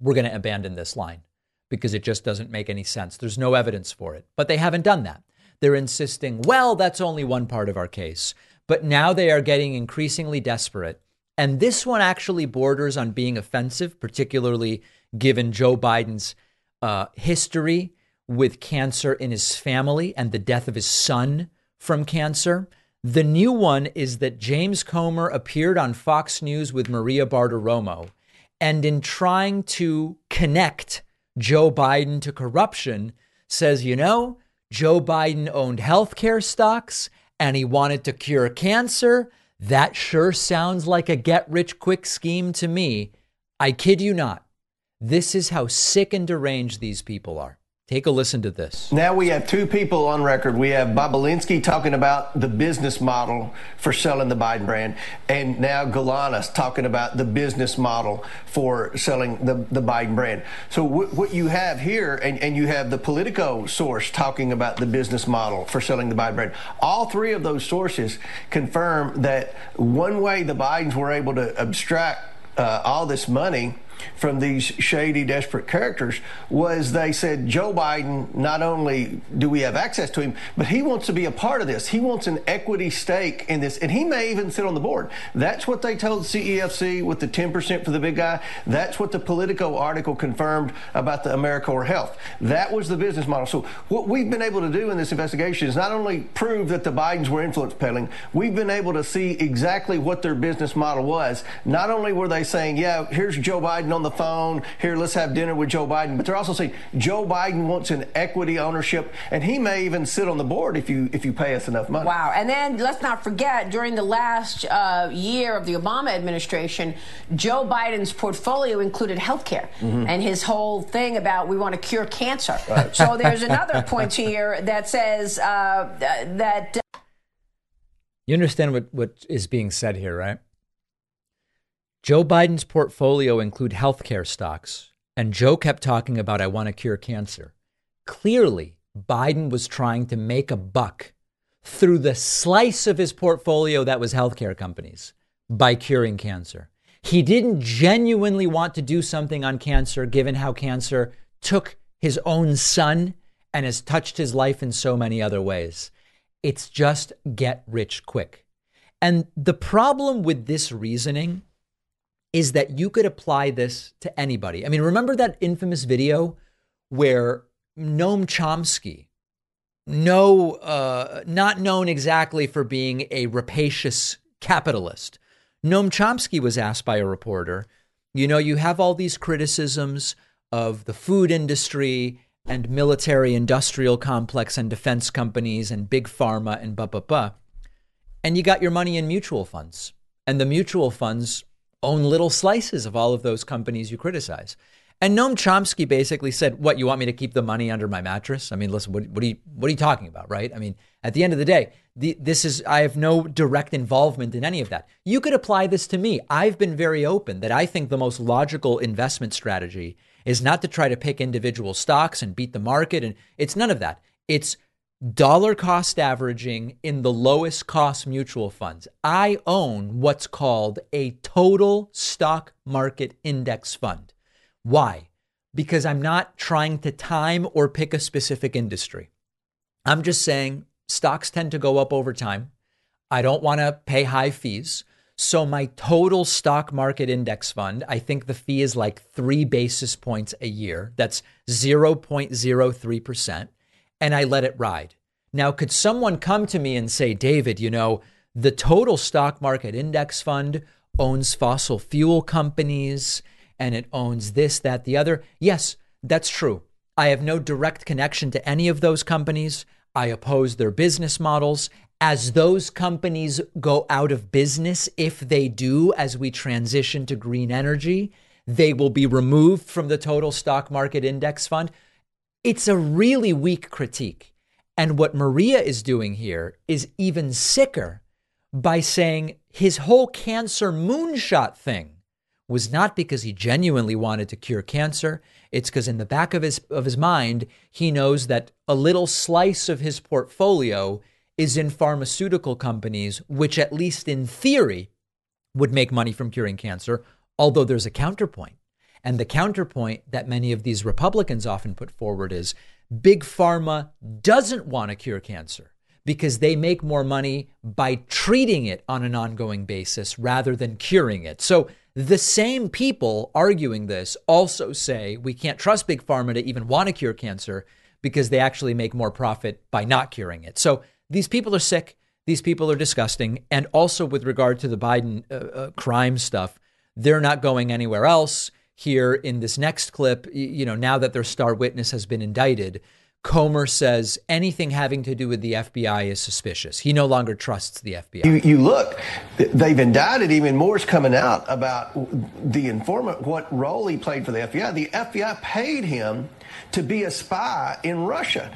Speaker 1: We're going to abandon this line because it just doesn't make any sense. There's no evidence for it. But they haven't done that. They're insisting, well, that's only one part of our case. But now they are getting increasingly desperate. And this one actually borders on being offensive, particularly given Joe Biden's uh, history with cancer in his family and the death of his son from cancer. The new one is that James Comer appeared on Fox News with Maria Bartiromo. And in trying to connect Joe Biden to corruption, says, you know, Joe Biden owned healthcare stocks and he wanted to cure cancer. That sure sounds like a get rich quick scheme to me. I kid you not. This is how sick and deranged these people are. Take a listen to this.
Speaker 8: Now we have two people on record. We have Bobulinski talking about the business model for selling the Biden brand, and now Galanis talking about the business model for selling the, the Biden brand. So w- what you have here, and, and you have the Politico source talking about the business model for selling the Biden brand. All three of those sources confirm that one way the Bidens were able to abstract uh, all this money from these shady, desperate characters was they said Joe Biden, not only do we have access to him, but he wants to be a part of this. He wants an equity stake in this, and he may even sit on the board. That's what they told CEFC with the 10% for the big guy. That's what the Politico article confirmed about the Americore Health. That was the business model. So what we've been able to do in this investigation is not only prove that the Bidens were influence peddling, we've been able to see exactly what their business model was. Not only were they saying, yeah, here's Joe Biden on the phone. Here, let's have dinner with Joe Biden. But they're also saying Joe Biden wants an equity ownership, and he may even sit on the board if you if you pay us enough money.
Speaker 9: Wow! And then let's not forget, during the last uh, year of the Obama administration, Joe Biden's portfolio included health care
Speaker 8: Mm-hmm.
Speaker 9: and his whole thing about we want to cure cancer. So there's another point here that says uh, that.
Speaker 1: You understand what, what is being said here, right? Joe Biden's portfolio include healthcare stocks, and Joe kept talking about I want to cure cancer. Clearly, Biden was trying to make a buck through the slice of his portfolio that was healthcare companies by curing cancer. He didn't genuinely want to do something on cancer given how cancer took his own son and has touched his life in so many other ways. It's just get rich quick. And the problem with this reasoning is that you could apply this to anybody. I mean, remember that infamous video where Noam Chomsky, no, uh, not known exactly for being a rapacious capitalist, Noam Chomsky was asked by a reporter, you know, you have all these criticisms of the food industry and military industrial complex and defense companies and big pharma and blah, blah, blah. And you got your money in mutual funds. And the mutual funds own little slices of all of those companies you criticize. And Noam Chomsky basically said, "What you want me to keep the money under my mattress? I mean, listen, what, what are you what are you talking about, right? I mean, at the end of the day, the, this is I have no direct involvement in any of that. You could apply this to me. I've been very open that I think the most logical investment strategy is not to try to pick individual stocks and beat the market, and it's none of that. It's dollar cost averaging in the lowest cost mutual funds. I own what's called a total stock market index fund. Why? Because I'm not trying to time or pick a specific industry. I'm just saying stocks tend to go up over time. I don't want to pay high fees. So my total stock market index fund, I think the fee is like three basis points a year. That's 0.03%. And I let it ride. Now, could someone come to me and say, David, you know, the total stock market index fund owns fossil fuel companies and it owns this, that, the other? Yes, that's true. I have no direct connection to any of those companies. I oppose their business models. As those companies go out of business, if they do, as we transition to green energy, they will be removed from the total stock market index fund. It's a really weak critique. And what Maria is doing here is even sicker by saying his whole cancer moonshot thing was not because he genuinely wanted to cure cancer. It's because in the back of his of his mind, he knows that a little slice of his portfolio is in pharmaceutical companies, which at least in theory would make money from curing cancer, although there's a counterpoint. And the counterpoint that many of these Republicans often put forward is big pharma doesn't want to cure cancer because they make more money by treating it on an ongoing basis rather than curing it. So the same people arguing this also say we can't trust big pharma to even want to cure cancer because they actually make more profit by not curing it. So these people are sick. These people are disgusting. And also, with regard to the Biden uh, uh, crime stuff, they're not going anywhere else. Here in this next clip, you know, now that their star witness has been indicted, Comer says anything having to do with the FBI is suspicious. He no longer trusts the FBI.
Speaker 8: You, you look, they've indicted even more is coming out about the informant, what role he played for the FBI. The FBI paid him to be a spy in Russia.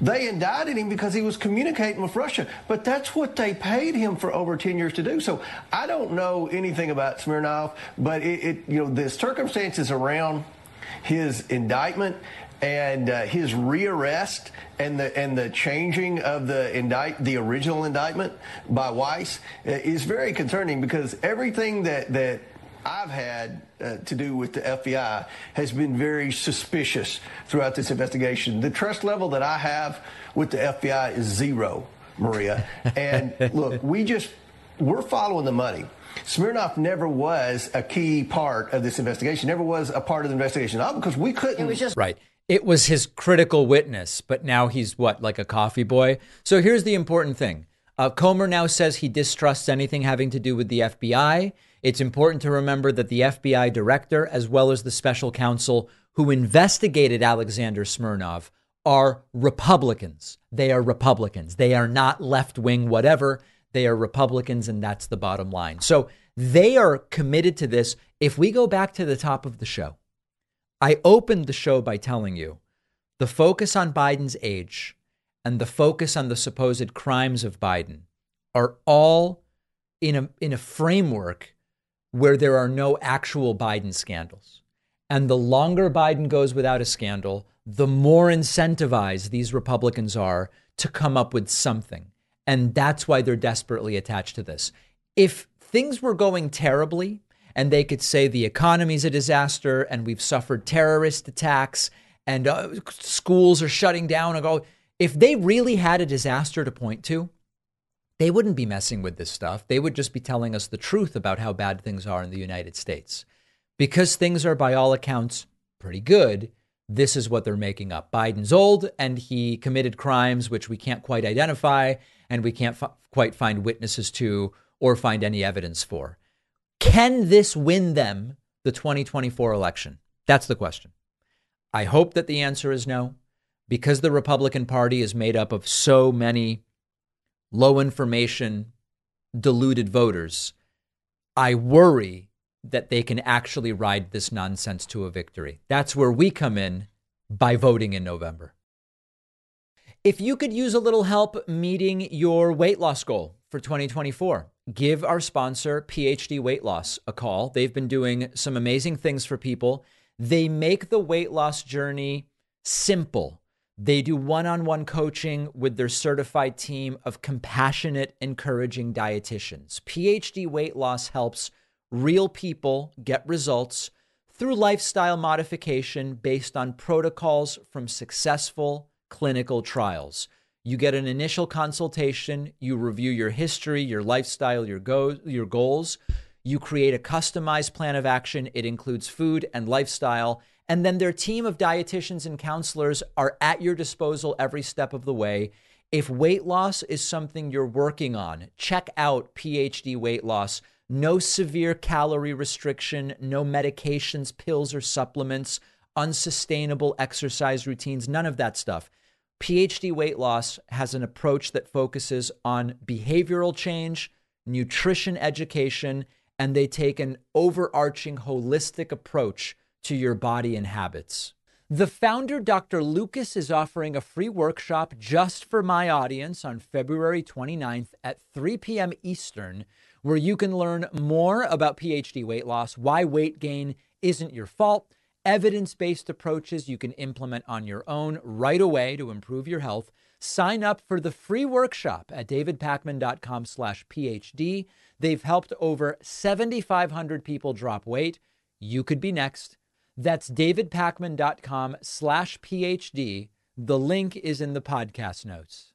Speaker 8: They indicted him because he was communicating with Russia, but that's what they paid him for over 10 years to do. So I don't know anything about Smirnov, but it, it you know, the circumstances around his indictment and uh, his rearrest and the and the changing of the indict the original indictment by Weiss uh, is very concerning because everything that that I've had uh, to do with the FBI has been very suspicious throughout this investigation. The trust level that I have with the FBI is zero, Maria. And look, we just we're following the money. Smirnov never was a key part of this investigation, never was a part of the investigation, not because we couldn't.
Speaker 9: It was just
Speaker 1: right. It was his critical witness, but now he's what, like a coffee boy? So here's the important thing. Uh, Comer now says he distrusts anything having to do with the FBI. It's important to remember that the FBI director, as well as the special counsel who investigated Alexander Smirnov, are Republicans. They are Republicans. They are not left wing, whatever. They are Republicans, and that's the bottom line. So they are committed to this. If we go back to the top of the show, I opened the show by telling you the focus on Biden's age and the focus on the supposed crimes of Biden are all in a, in a framework where there are no actual Biden scandals. And the longer Biden goes without a scandal, the more incentivized these Republicans are to come up with something. And that's why they're desperately attached to this. If things were going terribly and they could say the economy's a disaster and we've suffered terrorist attacks and uh, schools are shutting down and go, if they really had a disaster to point to, they wouldn't be messing with this stuff. They would just be telling us the truth about how bad things are in the United States. Because things are, by all accounts, pretty good, this is what they're making up. Biden's old and he committed crimes which we can't quite identify and we can't f- quite find witnesses to or find any evidence for. Can this win them the 2024 election? That's the question. I hope that the answer is no, because the Republican Party is made up of so many low information, deluded voters, I worry that they can actually ride this nonsense to a victory. That's where we come in by voting in November. If you could use a little help meeting your weight loss goal for 2024, give our sponsor, PhD Weight Loss, a call. They've been doing some amazing things for people. They make the weight loss journey simple they do one on one coaching with their certified team of compassionate, encouraging dietitians. PhD Weight Loss helps real people get results through lifestyle modification based on protocols from successful clinical trials. You get an initial consultation, you review your history, your lifestyle, your, go- your goals. You create a customized plan of action. It includes food and lifestyle and then their team of dietitians and counselors are at your disposal every step of the way. If weight loss is something you're working on, check out PhD Weight Loss. No severe calorie restriction, no medications, pills, or supplements, unsustainable exercise routines, none of that stuff. PhD Weight Loss has an approach that focuses on behavioral change, nutrition education, and they take an overarching holistic approach to your body and habits. The founder, Dr. Lucas, is offering a free workshop just for my audience on February 29th at 3 p.m. Eastern, where you can learn more about PhD weight loss, why weight gain isn't your fault, evidence based approaches you can implement on your own right away to improve your health. Sign up for the free workshop at davidpakman.com slash PhD. They've helped over 7,500 people drop weight. You could be next. That's davidpakman.com slash PhD. The link is in the podcast notes.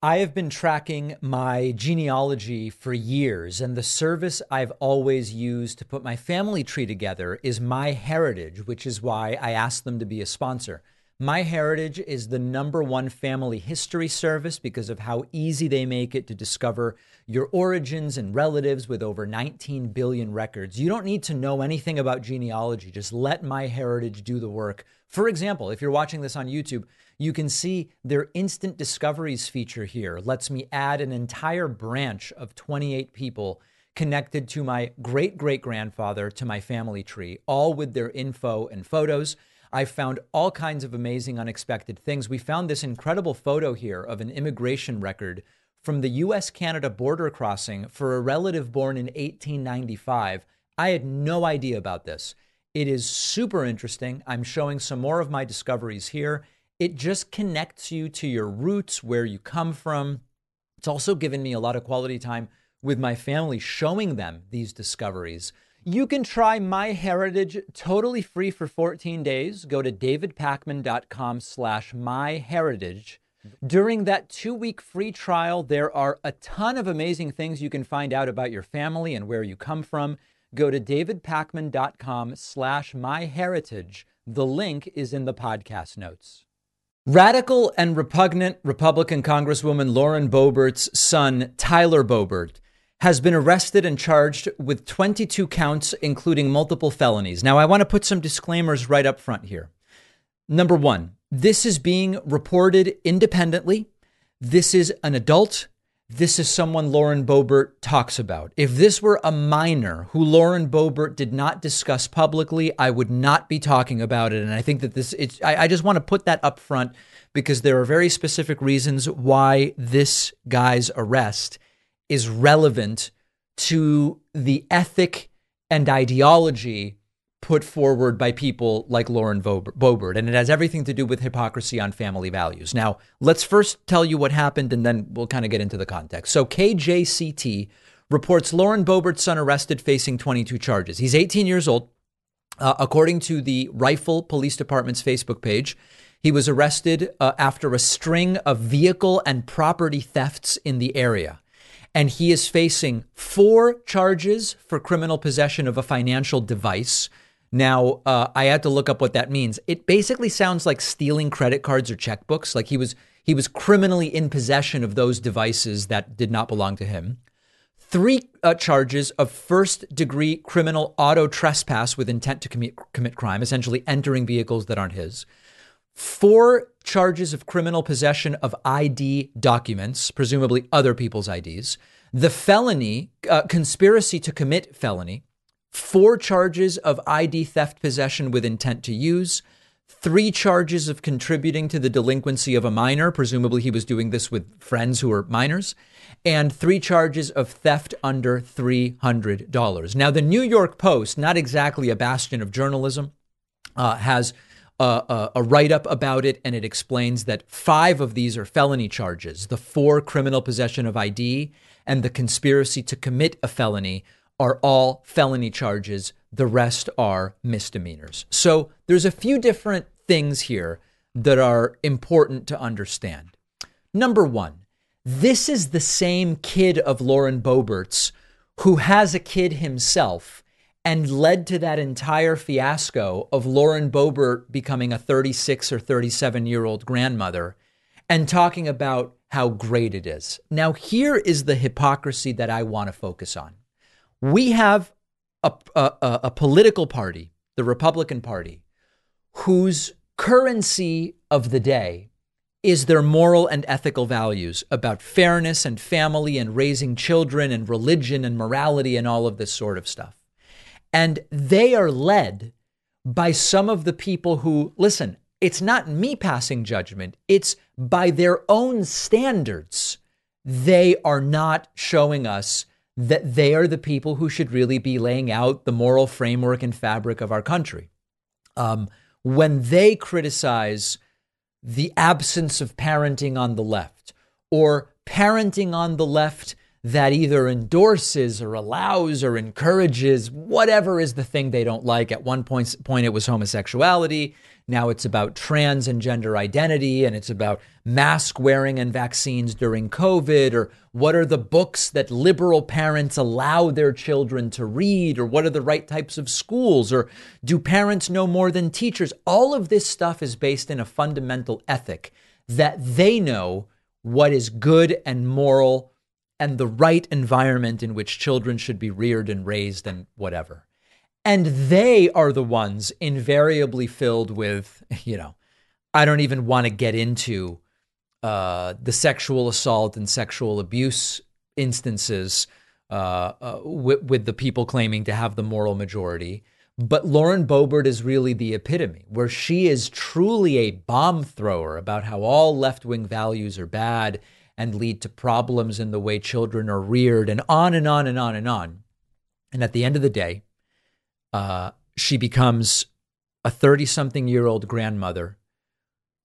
Speaker 1: I have been tracking my genealogy for years, and the service I've always used to put my family tree together is MyHeritage, which is why I asked them to be a sponsor. MyHeritage is the number one family history service because of how easy they make it to discover your origins and relatives with over 19 billion records. You don't need to know anything about genealogy. Just let MyHeritage do the work. For example, if you're watching this on YouTube, you can see their instant discoveries feature here lets me add an entire branch of 28 people connected to my great great grandfather to my family tree, all with their info and photos. I found all kinds of amazing, unexpected things. We found this incredible photo here of an immigration record from the US Canada border crossing for a relative born in 1895. I had no idea about this. It is super interesting. I'm showing some more of my discoveries here. It just connects you to your roots, where you come from. It's also given me a lot of quality time with my family, showing them these discoveries. You can try MyHeritage totally free for 14 days. Go to davidpakman.com slash myheritage. During that two-week free trial, there are a ton of amazing things you can find out about your family and where you come from. Go to davidpakman.com slash myheritage. The link is in the podcast notes. Radical and repugnant Republican Congresswoman Lauren Boebert's son, Tyler Boebert, has been arrested and charged with 22 counts, including multiple felonies. Now, I want to put some disclaimers right up front here. Number one, this is being reported independently. This is an adult. This is someone Lauren Boebert talks about. If this were a minor who Lauren Boebert did not discuss publicly, I would not be talking about it. And I think that this, it's, I, I just want to put that up front because there are very specific reasons why this guy's arrest is relevant to the ethic and ideology put forward by people like Lauren Boebert. And it has everything to do with hypocrisy on family values. Now, let's first tell you what happened and then we'll kind of get into the context. So, KJCT reports Lauren Boebert's son arrested facing 22 charges. He's 18 years old. Uh, according to the Rifle Police Department's Facebook page, he was arrested uh, after a string of vehicle and property thefts in the area and he is facing four charges for criminal possession of a financial device. Now, uh, I had to look up what that means. It basically sounds like stealing credit cards or checkbooks. Like he was he was criminally in possession of those devices that did not belong to him. Three uh, charges of first degree criminal auto trespass with intent to commit, commit crime, essentially entering vehicles that aren't his four charges of criminal possession of ID documents, presumably other people's IDs, the felony, uh, conspiracy to commit felony, four charges of ID theft possession with intent to use, three charges of contributing to the delinquency of a minor, presumably he was doing this with friends who were minors, and three charges of theft under $300. Now, the New York Post, not exactly a bastion of journalism, uh, has a, a write up about it, and it explains that five of these are felony charges. The four criminal possession of ID and the conspiracy to commit a felony are all felony charges. The rest are misdemeanors. So there's a few different things here that are important to understand. Number one, this is the same kid of Lauren Boebert's who has a kid himself and led to that entire fiasco of Lauren Boebert becoming a 36 or 37 year old grandmother and talking about how great it is. Now, here is the hypocrisy that I want to focus on. We have a, a, a political party, the Republican Party, whose currency of the day is their moral and ethical values about fairness and family and raising children and religion and morality and all of this sort of stuff. And they are led by some of the people who, listen, it's not me passing judgment, it's by their own standards. They are not showing us that they are the people who should really be laying out the moral framework and fabric of our country. Um, when they criticize the absence of parenting on the left or parenting on the left that either endorses or allows or encourages whatever is the thing they don't like. At one point, point it was homosexuality. Now it's about trans and gender identity, and it's about mask wearing and vaccines during COVID, or what are the books that liberal parents allow their children to read, or what are the right types of schools, or do parents know more than teachers? All of this stuff is based in a fundamental ethic that they know what is good and moral and the right environment in which children should be reared and raised and whatever. And they are the ones invariably filled with, you know, I don't even want to get into uh, the sexual assault and sexual abuse instances uh, uh, with, with the people claiming to have the moral majority. But Lauren Boebert is really the epitome, where she is truly a bomb thrower about how all left wing values are bad and lead to problems in the way children are reared, and on and on and on and on. And at the end of the day, uh, she becomes a 30 something year old grandmother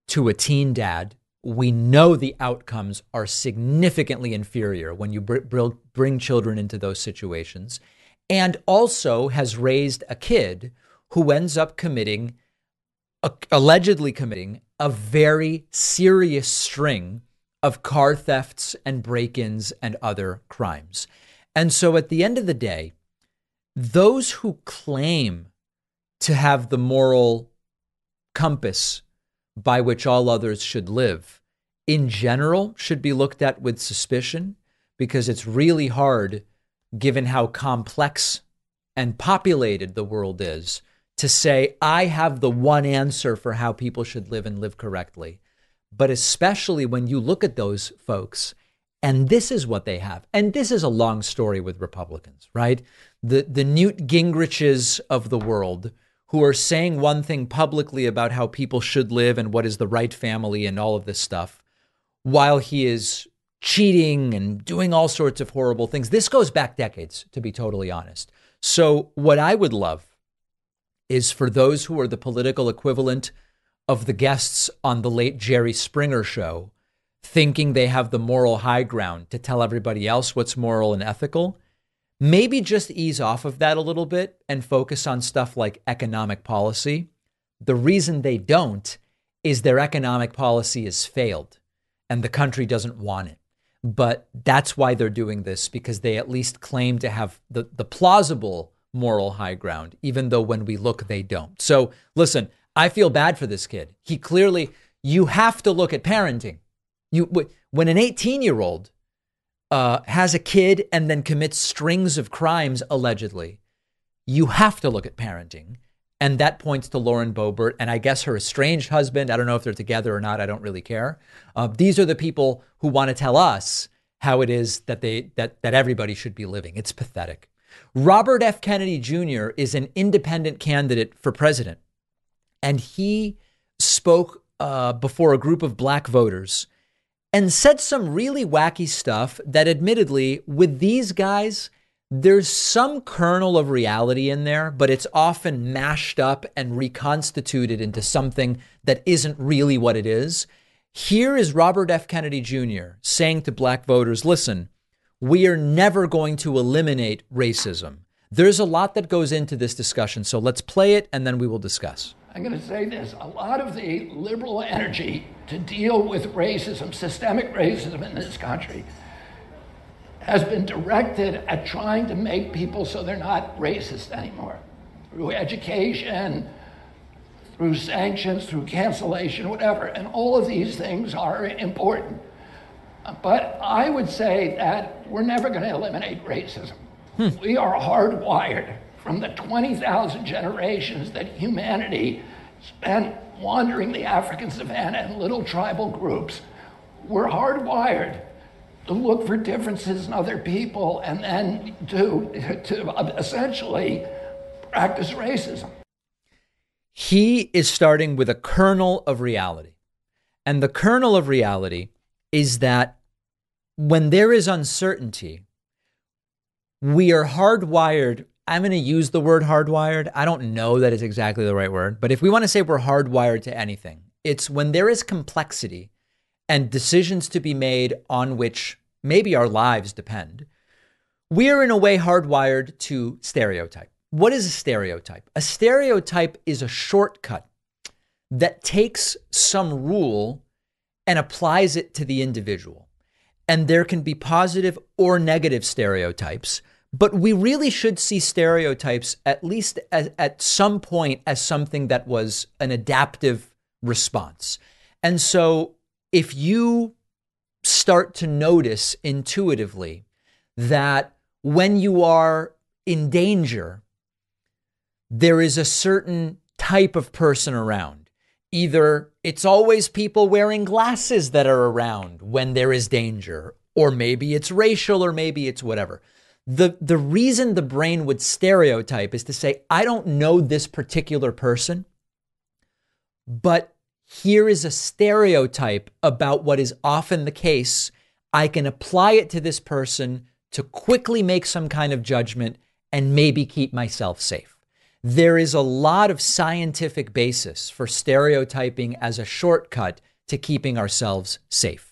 Speaker 1: to a teen dad. We know the outcomes are significantly inferior when you br- bring children into those situations, and also has raised a kid who ends up committing, allegedly committing, a very serious string of car thefts and break ins and other crimes. And so at the end of the day, those who claim to have the moral compass by which all others should live, in general, should be looked at with suspicion because it's really hard, given how complex and populated the world is, to say, I have the one answer for how people should live and live correctly but especially when you look at those folks and this is what they have. And this is a long story with Republicans, right? The the Newt Gingriches of the world who are saying one thing publicly about how people should live and what is the right family and all of this stuff while he is cheating and doing all sorts of horrible things. This goes back decades to be totally honest. So what I would love is for those who are the political equivalent of the guests on the late Jerry Springer show thinking they have the moral high ground to tell everybody else what's moral and ethical. Maybe just ease off of that a little bit and focus on stuff like economic policy. The reason they don't is their economic policy has failed and the country doesn't want it. But that's why they're doing this because they at least claim to have the, the plausible moral high ground, even though when we look, they don't. So listen, I feel bad for this kid. He clearly, you have to look at parenting. You when an 18 year old uh, has a kid and then commits strings of crimes allegedly, you have to look at parenting, and that points to Lauren Boebert and I guess her estranged husband. I don't know if they're together or not. I don't really care. Uh, these are the people who want to tell us how it is that they that that everybody should be living. It's pathetic. Robert F. Kennedy Jr. is an independent candidate for president and he spoke uh, before a group of black voters and said some really wacky stuff that, admittedly, with these guys, there's some kernel of reality in there, but it's often mashed up and reconstituted into something that isn't really what it is. Here is Robert F. Kennedy Jr. saying to black voters listen, we are never going to eliminate racism. There's a lot that goes into this discussion, so let's play it and then we will discuss.
Speaker 10: I'm going to say this a lot of the liberal energy to deal with racism, systemic racism in this country, has been directed at trying to make people so they're not racist anymore through education, through sanctions, through cancellation, whatever. And all of these things are important. But I would say that we're never going to eliminate racism. Hmm. We are hardwired from the 20,000 generations that humanity spent wandering the African savannah in little tribal groups, we're hardwired to look for differences in other people and then to, to essentially practice racism.
Speaker 1: He is starting with a kernel of reality. And the kernel of reality is that when there is uncertainty, we are hardwired I'm going to use the word hardwired. I don't know that it's exactly the right word, but if we want to say we're hardwired to anything, it's when there is complexity and decisions to be made on which maybe our lives depend. We are, in a way, hardwired to stereotype. What is a stereotype? A stereotype is a shortcut that takes some rule and applies it to the individual. And there can be positive or negative stereotypes, but we really should see stereotypes at least at, some point as something that was an adaptive response. And so if you start to notice intuitively that when you are in danger, there is a certain type of person around. Either it's always people wearing glasses that are around when there is danger, or maybe it's racial, or maybe it's whatever. The, the reason the brain would stereotype is to say, I don't know this particular person, but here is a stereotype about what is often the case. I can apply it to this person to quickly make some kind of judgment and maybe keep myself safe. There is a lot of scientific basis for stereotyping as a shortcut to keeping ourselves safe.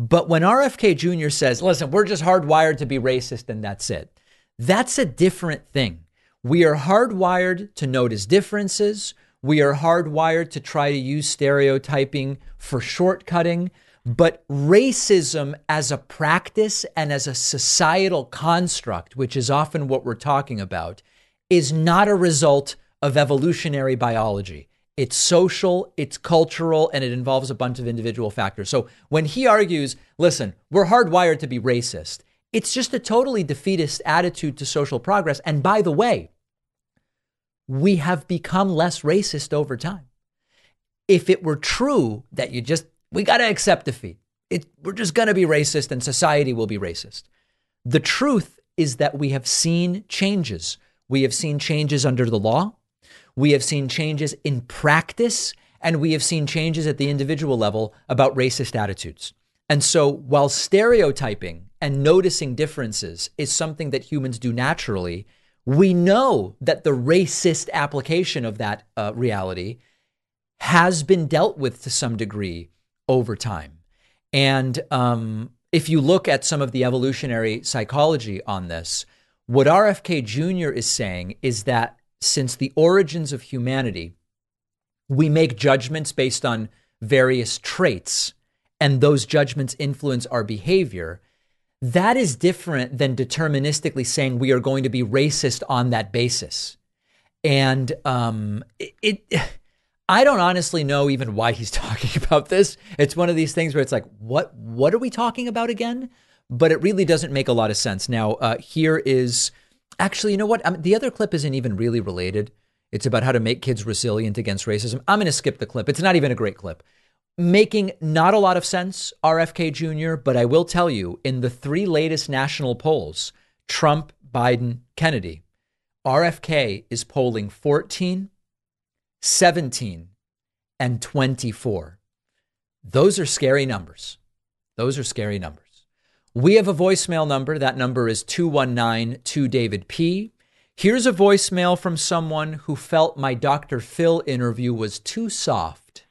Speaker 1: But when RFK Jr. says, listen, we're just hardwired to be racist and that's it, that's a different thing. We are hardwired to notice differences. We are hardwired to try to use stereotyping for shortcutting. But racism as a practice and as a societal construct, which is often what we're talking about, is not a result of evolutionary biology. It's social, it's cultural, and it involves a bunch of individual factors. So when he argues, listen, we're hardwired to be racist, it's just a totally defeatist attitude to social progress. And by the way, we have become less racist over time. If it were true that you just, we got to accept defeat, it, we're just going to be racist and society will be racist. The truth is that we have seen changes. We have seen changes under the law. We have seen changes in practice. And we have seen changes at the individual level about racist attitudes. And so while stereotyping and noticing differences is something that humans do naturally, we know that the racist application of that uh, reality has been dealt with to some degree over time. And um, if you look at some of the evolutionary psychology on this, what RFK Jr. is saying is that since the origins of humanity, we make judgments based on various traits, and those judgments influence our behavior. That is different than deterministically saying we are going to be racist on that basis. And um, it, it, I don't honestly know even why he's talking about this. It's one of these things where it's like, what, what are we talking about again? But it really doesn't make a lot of sense. Now, uh, here is actually, you know what? The other clip isn't even really related. It's about how to make kids resilient against racism. I'm going to skip the clip. It's not even a great clip making not a lot of sense, RFK Jr., but I will tell you in the three latest national polls Trump, Biden, Kennedy RFK is polling 14, 17, and 24. Those are scary numbers. Those are scary numbers. We have a voicemail number. That number is 219 2 David P. Here's a voicemail from someone who felt my Dr. Phil interview was too soft.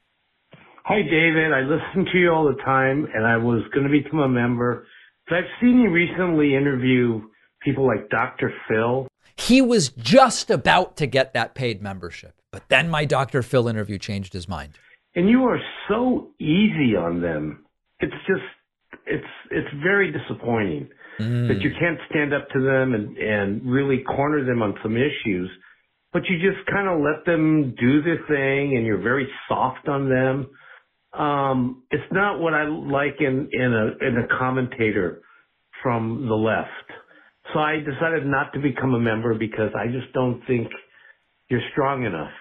Speaker 11: Hi, David. I listen to you all the time, and I was going to become a member. But I've seen you recently interview people like Dr. Phil.
Speaker 1: He was just about to get that paid membership, but then my Dr. Phil interview changed his mind.
Speaker 11: And you are so easy on them. It's just, it's, it's very disappointing mm. that you can't stand up to them and, and really corner them on some issues, but you just kind of let them do their thing and you're very soft on them um, it's not what I like in in a in a commentator from the left. So I decided not to become a member because I just don't think you're strong enough.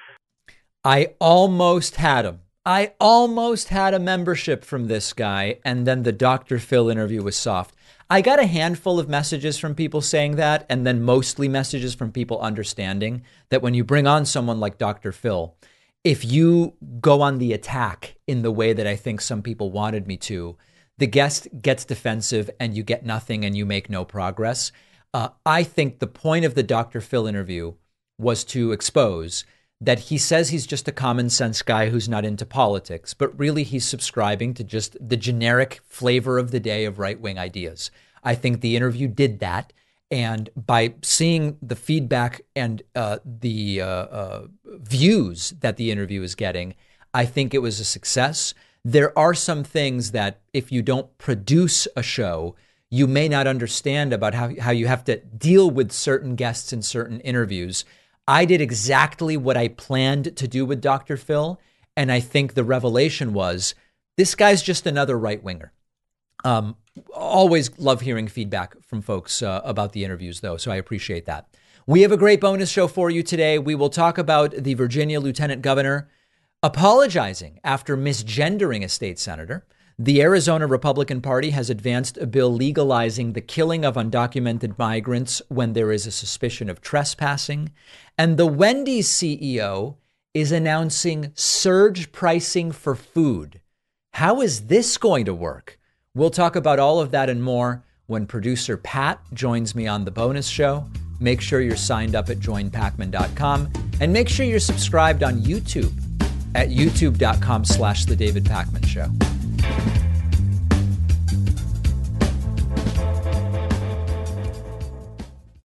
Speaker 1: I almost had him. I almost had a membership from this guy, and then the Dr. Phil interview was soft. I got a handful of messages from people saying that, and then mostly messages from people understanding that when you bring on someone like Dr. Phil, if you go on the attack in the way that I think some people wanted me to, the guest gets defensive and you get nothing and you make no progress. Uh, I think the point of the Dr. Phil interview was to expose that he says he's just a common sense guy who's not into politics, but really he's subscribing to just the generic flavor of the day of right wing ideas. I think the interview did that. And by seeing the feedback and uh, the uh, uh, views that the interview is getting, I think it was a success. There are some things that if you don't produce a show, you may not understand about how, how you have to deal with certain guests in certain interviews. I did exactly what I planned to do with Dr. Phil. And I think the revelation was this guy's just another right winger. Um, always love hearing feedback from folks uh, about the interviews, though, so I appreciate that. We have a great bonus show for you today. We will talk about the Virginia Lieutenant Governor apologizing after misgendering a state senator. The Arizona Republican Party has advanced a bill legalizing the killing of undocumented migrants when there is a suspicion of trespassing. And the Wendy's CEO is announcing surge pricing for food. How is this going to work? We'll talk about all of that and more when producer Pat joins me on the bonus show. Make sure you're signed up at joinpakman.com and make sure you're subscribed on YouTube at youtube.com slash the David Pakman Show.